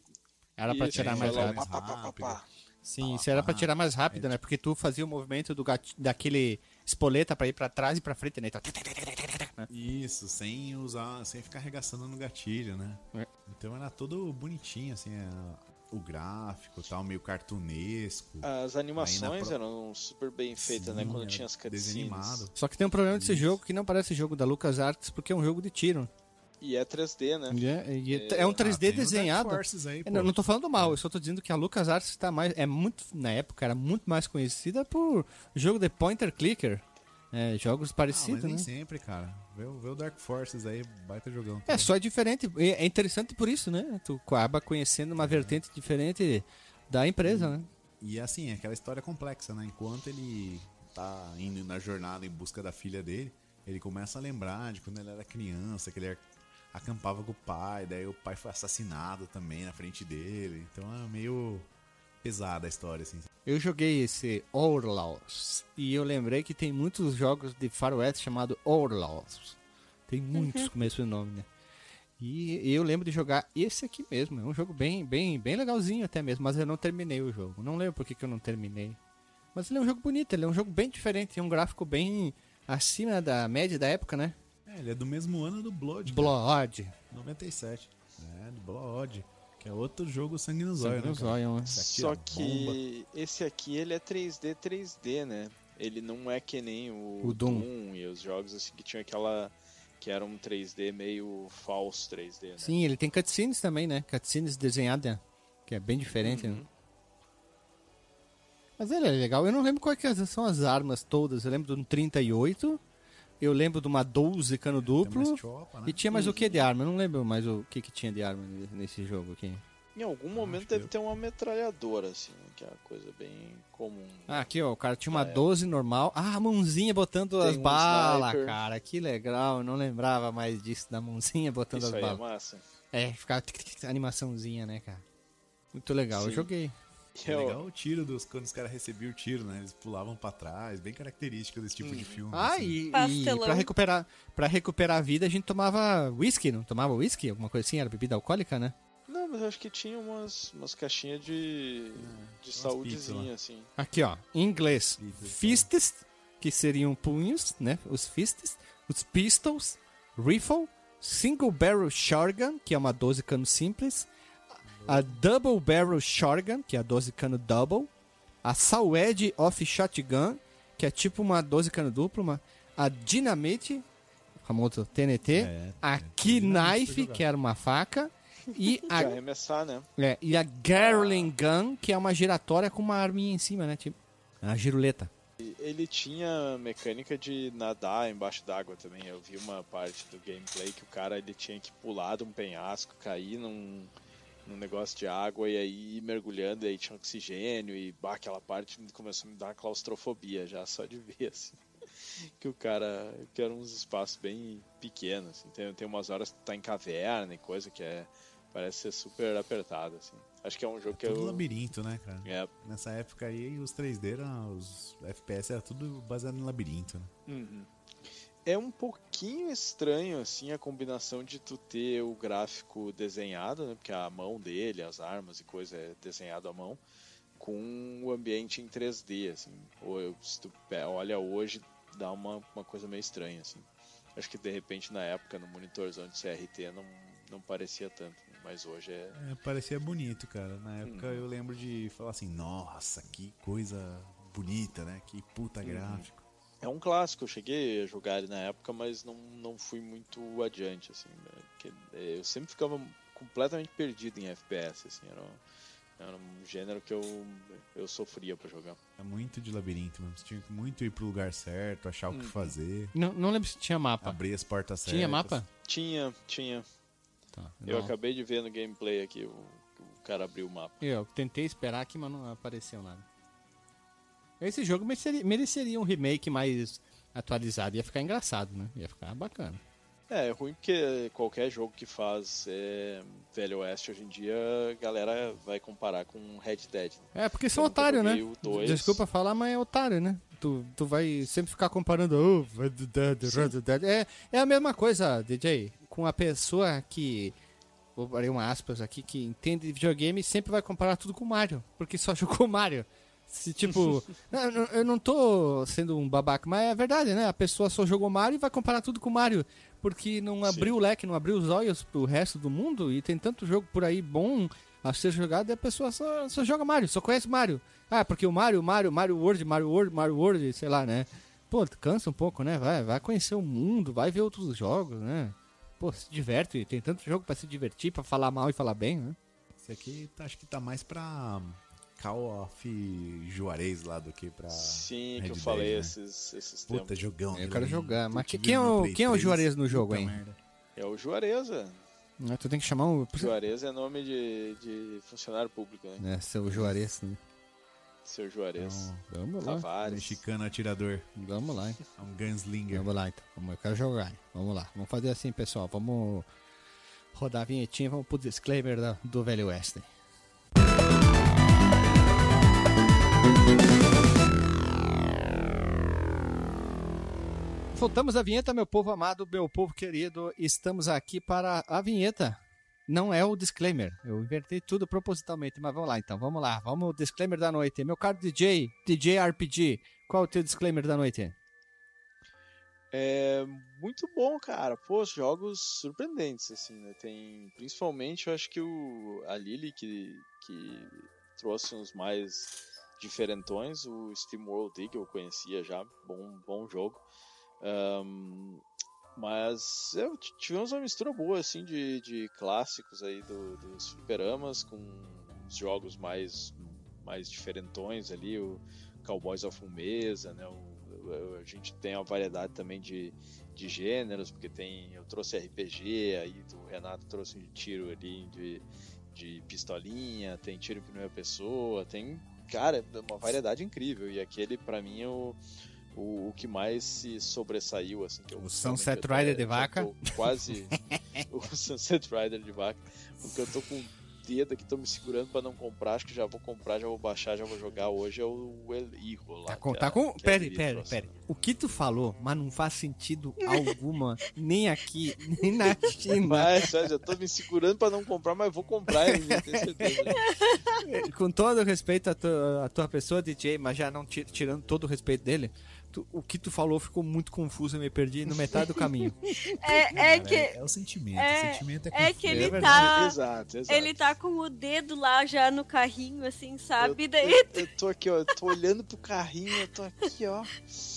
Era pra tirar é, mais rápido. pá, Pá, pá, pá, pá. Sim, isso era pra tirar mais rápido, né? Porque tu fazia o movimento do gati- daquele espoleta pra ir pra trás e pra frente, né? Então, Isso, sem usar, sem ficar arregaçando no gatilho, né? É. Então era todo bonitinho, assim. é, o gráfico tal, meio cartunesco. As animações pro- eram super bem feitas, né? Sim, Quando era tinha as cutscenes. Só que tem um problema desse jogo que não parece jogo da LucasArts porque é um jogo de tiro. E é 3D, né? E é, e é- é um Ah, 3D tem o Dark desenhado. Aí, É. Não, não tô falando mal, eu só tô dizendo que a LucasArts está mais. É muito. Na época era muito mais conhecida por jogo de pointer clicker. É, jogos Ah, parecidos, mas nem né? sempre, cara. Vê, o- vê o Dark Forces aí, baita jogão. É, só é diferente. É é interessante por isso, né? Tu acaba conhecendo uma vertente diferente da empresa, né? E assim, é aquela história complexa, né? Enquanto ele tá indo na jornada em busca da filha dele, ele começa a lembrar de quando ele era criança, que ele acampava com o pai, daí o pai foi assassinado também na frente dele. Então é meio pesada a história, assim. Eu joguei esse Outlaws e eu lembrei que tem muitos jogos de faroeste chamado Outlaws. Tem muitos com o mesmo nome, né? E eu lembro de jogar esse aqui mesmo. É um jogo bem, bem, bem legalzinho até mesmo, mas eu não terminei o jogo. Não lembro por que, que eu não terminei. Mas ele é um jogo bonito, ele é um jogo bem diferente, tem um gráfico bem acima da média da época, né? É, ele é do mesmo ano do Blood, cara, Blood. 97. É, do Blood, que é outro jogo sangue no zóio, Sangue né? zóio, né? Só ó, que esse aqui ele é 3D 3D, né? Ele não é que nem o, O Doom. e os jogos assim que tinha aquela que era um 3D meio falso 3D, né? Sim, ele tem cutscenes também, né? Cutscenes desenhadas, que é bem diferente, né? Uhum. Mas ele é legal. Eu não lembro quais são as armas todas. Eu lembro de um 38, eu lembro de uma 12 cano duplo. chopa, né? E tinha mais o que de arma? Eu não lembro mais o que, que tinha de arma nesse jogo aqui. Em algum momento deve eu- ter uma metralhadora assim, que é uma coisa bem comum. Ah, aqui ó, o cara tinha uma Ah, é. 12 normal. Ah, a mãozinha botando Tem as um balas, sniper. cara. Que legal. Eu não lembrava mais disso, da mãozinha botando Isso as aí é balas. massa. É, ficava tic, tic, tic, animaçãozinha, né, cara? Muito legal. Eu Sim. joguei. É legal o tiro dos quando os caras recebiam o tiro, né? Eles pulavam pra trás, bem característico desse tipo de filme. Ah, assim. e, e pra recuperar, pra recuperar a vida, a gente tomava whisky, não tomava whisky? Alguma coisa assim? Era bebida alcoólica, né? Não, mas eu acho que tinha umas, umas caixinhas de, de pizza saúdezinha, assim. Aqui, ó, em inglês, Pizzas, fists, que seriam punhos, né? Os fists, os pistols, rifle, single barrel shotgun, que é uma 12 cano simples, a double barrel shotgun, que é a 12 cano double, a Sawed off shotgun, que é tipo uma 12 cano duplo, uma, a dynamite, famoso TNT, É, a key knife, que era uma faca, e a arremessar, né? é, e a Garling Gun, que é uma giratória com uma arminha em cima, né? Tipo, a giruleta. Ele tinha mecânica de nadar embaixo d'água também. Eu vi uma parte do gameplay que o cara ele tinha que pular de um penhasco, cair num, num negócio de água e aí mergulhando, e aí tinha oxigênio e bah, aquela parte começou a me dar uma claustrofobia já só de ver assim. Que o cara. que eram uns espaços bem pequenos. Assim. Tem, tem umas horas que tu tá em caverna e coisa que é. Parece ser super apertado, assim. Acho que é um jogo que Tudo eu. labirinto, né, cara? É, Nessa época aí, os 3D eram. Os FPS era tudo baseado em labirinto, né? Uhum. É um pouquinho estranho, assim, a combinação de tu ter o gráfico desenhado, né? Porque a mão dele, as armas e coisa é desenhado à mão, com o ambiente em 3D, assim. Ou se tu olha hoje, dá uma, uma coisa meio estranha, assim. Acho que de repente na época, no monitorzão de CRT, não, não parecia tanto. Mas hoje é. É, parecia bonito, cara. Na época Uhum. eu lembro de falar assim, nossa, que coisa bonita, né? Que puta Uhum. É um clássico, eu cheguei a jogar ele na época, mas não, não fui muito adiante, assim, né? Porque, eh, eu sempre ficava completamente perdido em FPS, assim, era, um- era um gênero que eu, eu sofria pra jogar. É muito de labirinto, mano. Você tinha que muito ir pro lugar certo, achar o que Uhum. fazer, Não, não lembro se tinha mapa. abrir as portas certas. Tinha mapa? Tinha, tinha. Tá, Eu não. acabei de ver no gameplay aqui, o, o cara abriu o mapa. Eu tentei esperar aqui, mas não apareceu nada. Esse jogo mereceria, mereceria um remake mais atualizado. Ia ficar engraçado, né? Ia ficar bacana. É, é ruim porque qualquer jogo que faz é, Velho Oeste hoje em dia, a galera vai comparar com Red Dead. né? É, porque são otários, né? dois. Desculpa falar, mas é otário, né? Tu, tu vai sempre ficar comparando. Oh, Red Dead, Red Dead. É, é a mesma coisa, DJ, com a pessoa que. Vou abrir uma aspas aqui, que entende de videogame e sempre vai comparar tudo com o Mario. Porque só jogou Mario. Se, tipo, eu não- tô sendo um babaca, mas é verdade, né? A pessoa só jogou Mario e vai comparar tudo com Mario. Porque não abriu o leque, não abriu os olhos pro resto do mundo e tem tanto jogo por aí bom a ser jogado e a pessoa só, só joga Mario, só conhece Mario. Ah, porque o Mario, Mario, Mario World, Mario World, Mario World, sei lá, né? Pô, cansa um pouco, né? Vai, vai conhecer o mundo, vai ver outros jogos, né? Pô, se diverte, tem tanto jogo para se divertir, para falar mal e falar bem, né? Esse aqui tá, acho que tá mais pra Call of Juarez lá do que pra. Sim, Red que eu Dead, falei né? esses, esses Puta, tempos. jogão. Eu quero jogar. Mas que- quem é o- quem é o 3, Juarez no jogo, puta hein? merda. É o Juareza. Ah, Tu tem que chamar o. Juarez é nome de, de funcionário público, né? É, seu Juarez, né? Seu Juarez. Então, Vamos lá. Tavares. mexicano atirador. Vamos lá, hein? É um gunslinger. Vamos lá, então. Vamos, eu quero jogar. hein? Vamos lá. Vamos fazer assim, pessoal. Vamos rodar a vinhetinha. Vamos pro disclaimer da- do Velho Oeste. Voltamos à vinheta, meu povo amado, meu povo querido. Estamos aqui para a vinheta. Não é o disclaimer. Eu invertei tudo propositalmente, mas vamos lá então. Vamos lá. Vamos ao disclaimer da noite. Meu caro DJ, DJ RPG, qual é o teu disclaimer da noite? É muito bom, cara. Pô, jogos surpreendentes, assim, né? Tem, principalmente, eu acho que o, a Lily que, que trouxe uns mais diferentões. O Steam World Dig eu conhecia já, bom, bom jogo. Ahn, mas é, tivemos uma mistura boa, assim, de, de clássicos aí do, dos fliperamas com os jogos mais, mais diferentões ali, o Cowboys of Mesa, né? O, a gente tem uma variedade também de, de gêneros, porque tem. Eu trouxe RPG, aí o Renato trouxe um tiro ali de, de pistolinha, tem tiro em primeira pessoa, tem. Cara, é uma variedade incrível. E aquele, pra mim, é o, o, o que mais se sobressaiu, assim. Que eu, O Sunset Rider de já vaca. Quase. o Sunset Rider de vaca. Porque eu tô com o dedo aqui, tô me segurando pra não comprar. Acho que já vou comprar, já vou baixar, já vou jogar hoje. É o El Hijo lá. Tá com. que Tá com... a Pera, pera, pera. O que tu falou, mas não faz sentido alguma, nem aqui, nem na China. Mas, eu tô me segurando pra não comprar, mas vou comprar, eu já tenho certeza. Com todo o respeito à tua, à tua pessoa, DJ, mas já não ti- tirando todo o respeito dele, tu- o que tu falou ficou muito confuso, eu me perdi no metade do caminho. É, é Cara, que, é, é o sentimento. é- o sentimento é, é confuso. que ele É tá. exato, exato. Ele tá com o dedo lá já no carrinho, assim, sabe? Eu, Daí eu, eu tô aqui, ó, eu tô olhando pro carrinho, eu tô aqui, ó.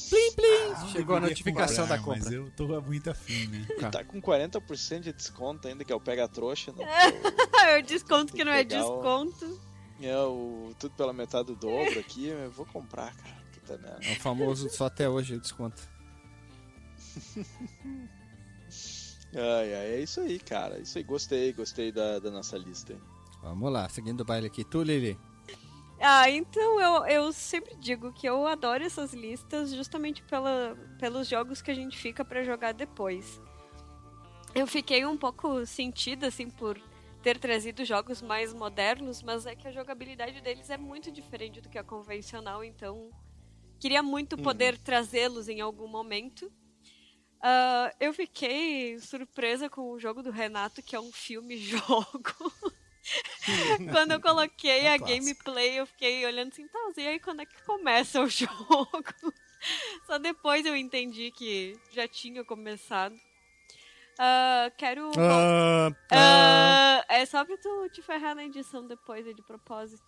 Plim, plim! Não Chegou a notificação comprar, da compra. Mas eu tô muito afim, né? Tá com 40% de desconto ainda, que é o Pega Trouxa, né? eu desconto que não é o- desconto. É o tudo pela metade do dobro aqui, eu vou comprar, cara. Puta merda. É o famoso só até hoje o desconto. Ai, ai, é isso aí, cara. Isso aí, gostei, gostei da, da nossa lista. aí. Vamos lá, seguindo o baile aqui. Tu, Lili. Ah, então eu, eu sempre digo que eu adoro essas listas justamente pela, pelos jogos que a gente fica pra jogar depois. Eu fiquei um pouco sentida, assim, por ter trazido jogos mais modernos, mas é que a jogabilidade deles é muito diferente do que a convencional, então queria muito poder trazê-los em algum momento. Ah, eu fiquei surpresa com o jogo do Renato, que é um filme-jogo. Quando eu coloquei É a clássico. gameplay, eu fiquei olhando assim, tá, e aí quando é que começa o jogo? Só depois eu entendi que já tinha começado. Ah, quero. Ah. Ah, é só pra tu te ferrar na edição depois, é de propósito.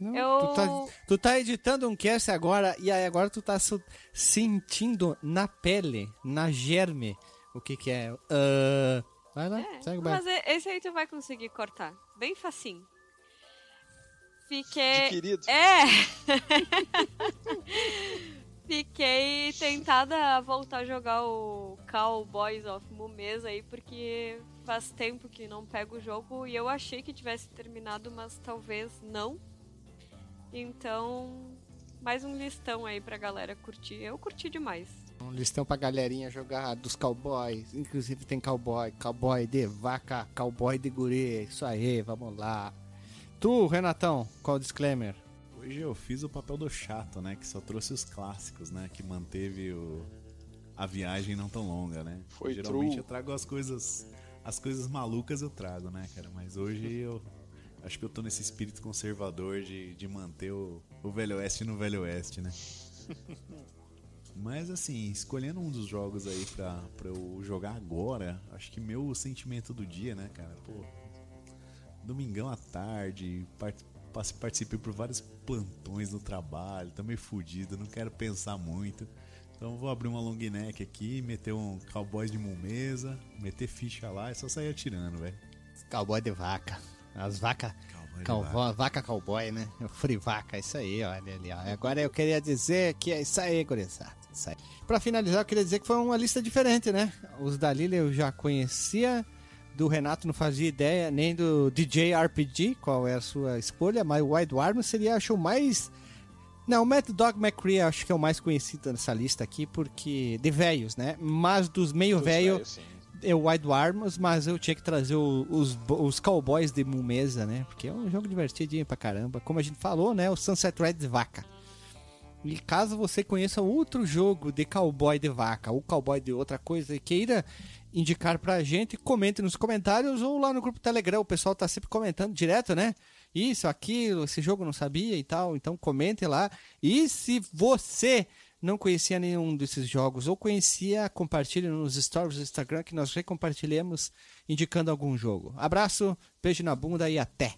Não, eu- tu, tá, tu tá editando um cast agora e aí agora tu tá su- sentindo na pele, na germe, o que que é. Ah, vai lá, É, segue mas e- esse aí tu vai conseguir cortar. Bem facinho. Fiquei. Adquirido. É! Fiquei tentada a voltar a jogar o Cowboys of Mumesa aí, porque faz tempo que não pego o jogo e eu achei que tivesse terminado, mas talvez não. Então, mais um listão aí pra galera curtir. Eu curti demais. Um listão pra galerinha jogar dos cowboys. Inclusive tem cowboy, cowboy de vaca, cowboy de guri. Isso aí, vamos lá. Tu, Renatão, qual o disclaimer? Hoje eu fiz o papel do chato, né? Que só trouxe os clássicos, né? Que manteve o... a viagem não tão longa, né? Foi Geralmente true. eu trago as coisas. As coisas malucas eu trago, né, cara? Mas hoje eu. Acho que eu tô nesse espírito conservador de, de manter o, o Velho Oeste no Velho Oeste, né? Mas assim, escolhendo um dos jogos aí pra, pra eu jogar agora, acho que meu sentimento do dia, né, cara? Pô, domingão à tarde, part participei por vários plantões no trabalho, tô meio fudido, não quero pensar muito. Então vou abrir uma long neck aqui, meter um cowboy de mumesa, meter ficha lá e só sair atirando, velho. Cowboy de vaca. As vacas. Cowboy, vaca. cowboy, né? Free vaca, isso aí, olha ali. Ó. Agora eu queria dizer que é isso aí, gurizada. Isso aí. Pra finalizar, eu queria dizer que foi uma lista diferente, né? Os da Lila eu já conhecia do Renato não fazia ideia, nem do DJ RPG, qual é a sua escolha, mas o Wild Arm seria, acho, o mais. Não, o Mad Dog McCree acho que é o mais conhecido nessa lista aqui, porque. de velhos, né? Mas dos meio velho é o Wild Arms, mas eu tinha que trazer o, os, os Cowboys de Mumesa, né? Porque é um jogo divertidinho pra caramba. Como a gente falou, né? O Sunset Red Vaca. E caso você conheça outro jogo de cowboy de vaca ou cowboy de outra coisa e queira indicar pra gente, comente nos comentários ou lá no grupo Telegram. O pessoal tá sempre comentando direto, né? Isso, aquilo, esse jogo não sabia e tal. Então comente lá. E se você não conhecia nenhum desses jogos ou conhecia, compartilhe nos stories do Instagram que nós recompartilhamos indicando algum jogo. Abraço, beijo na bunda e até!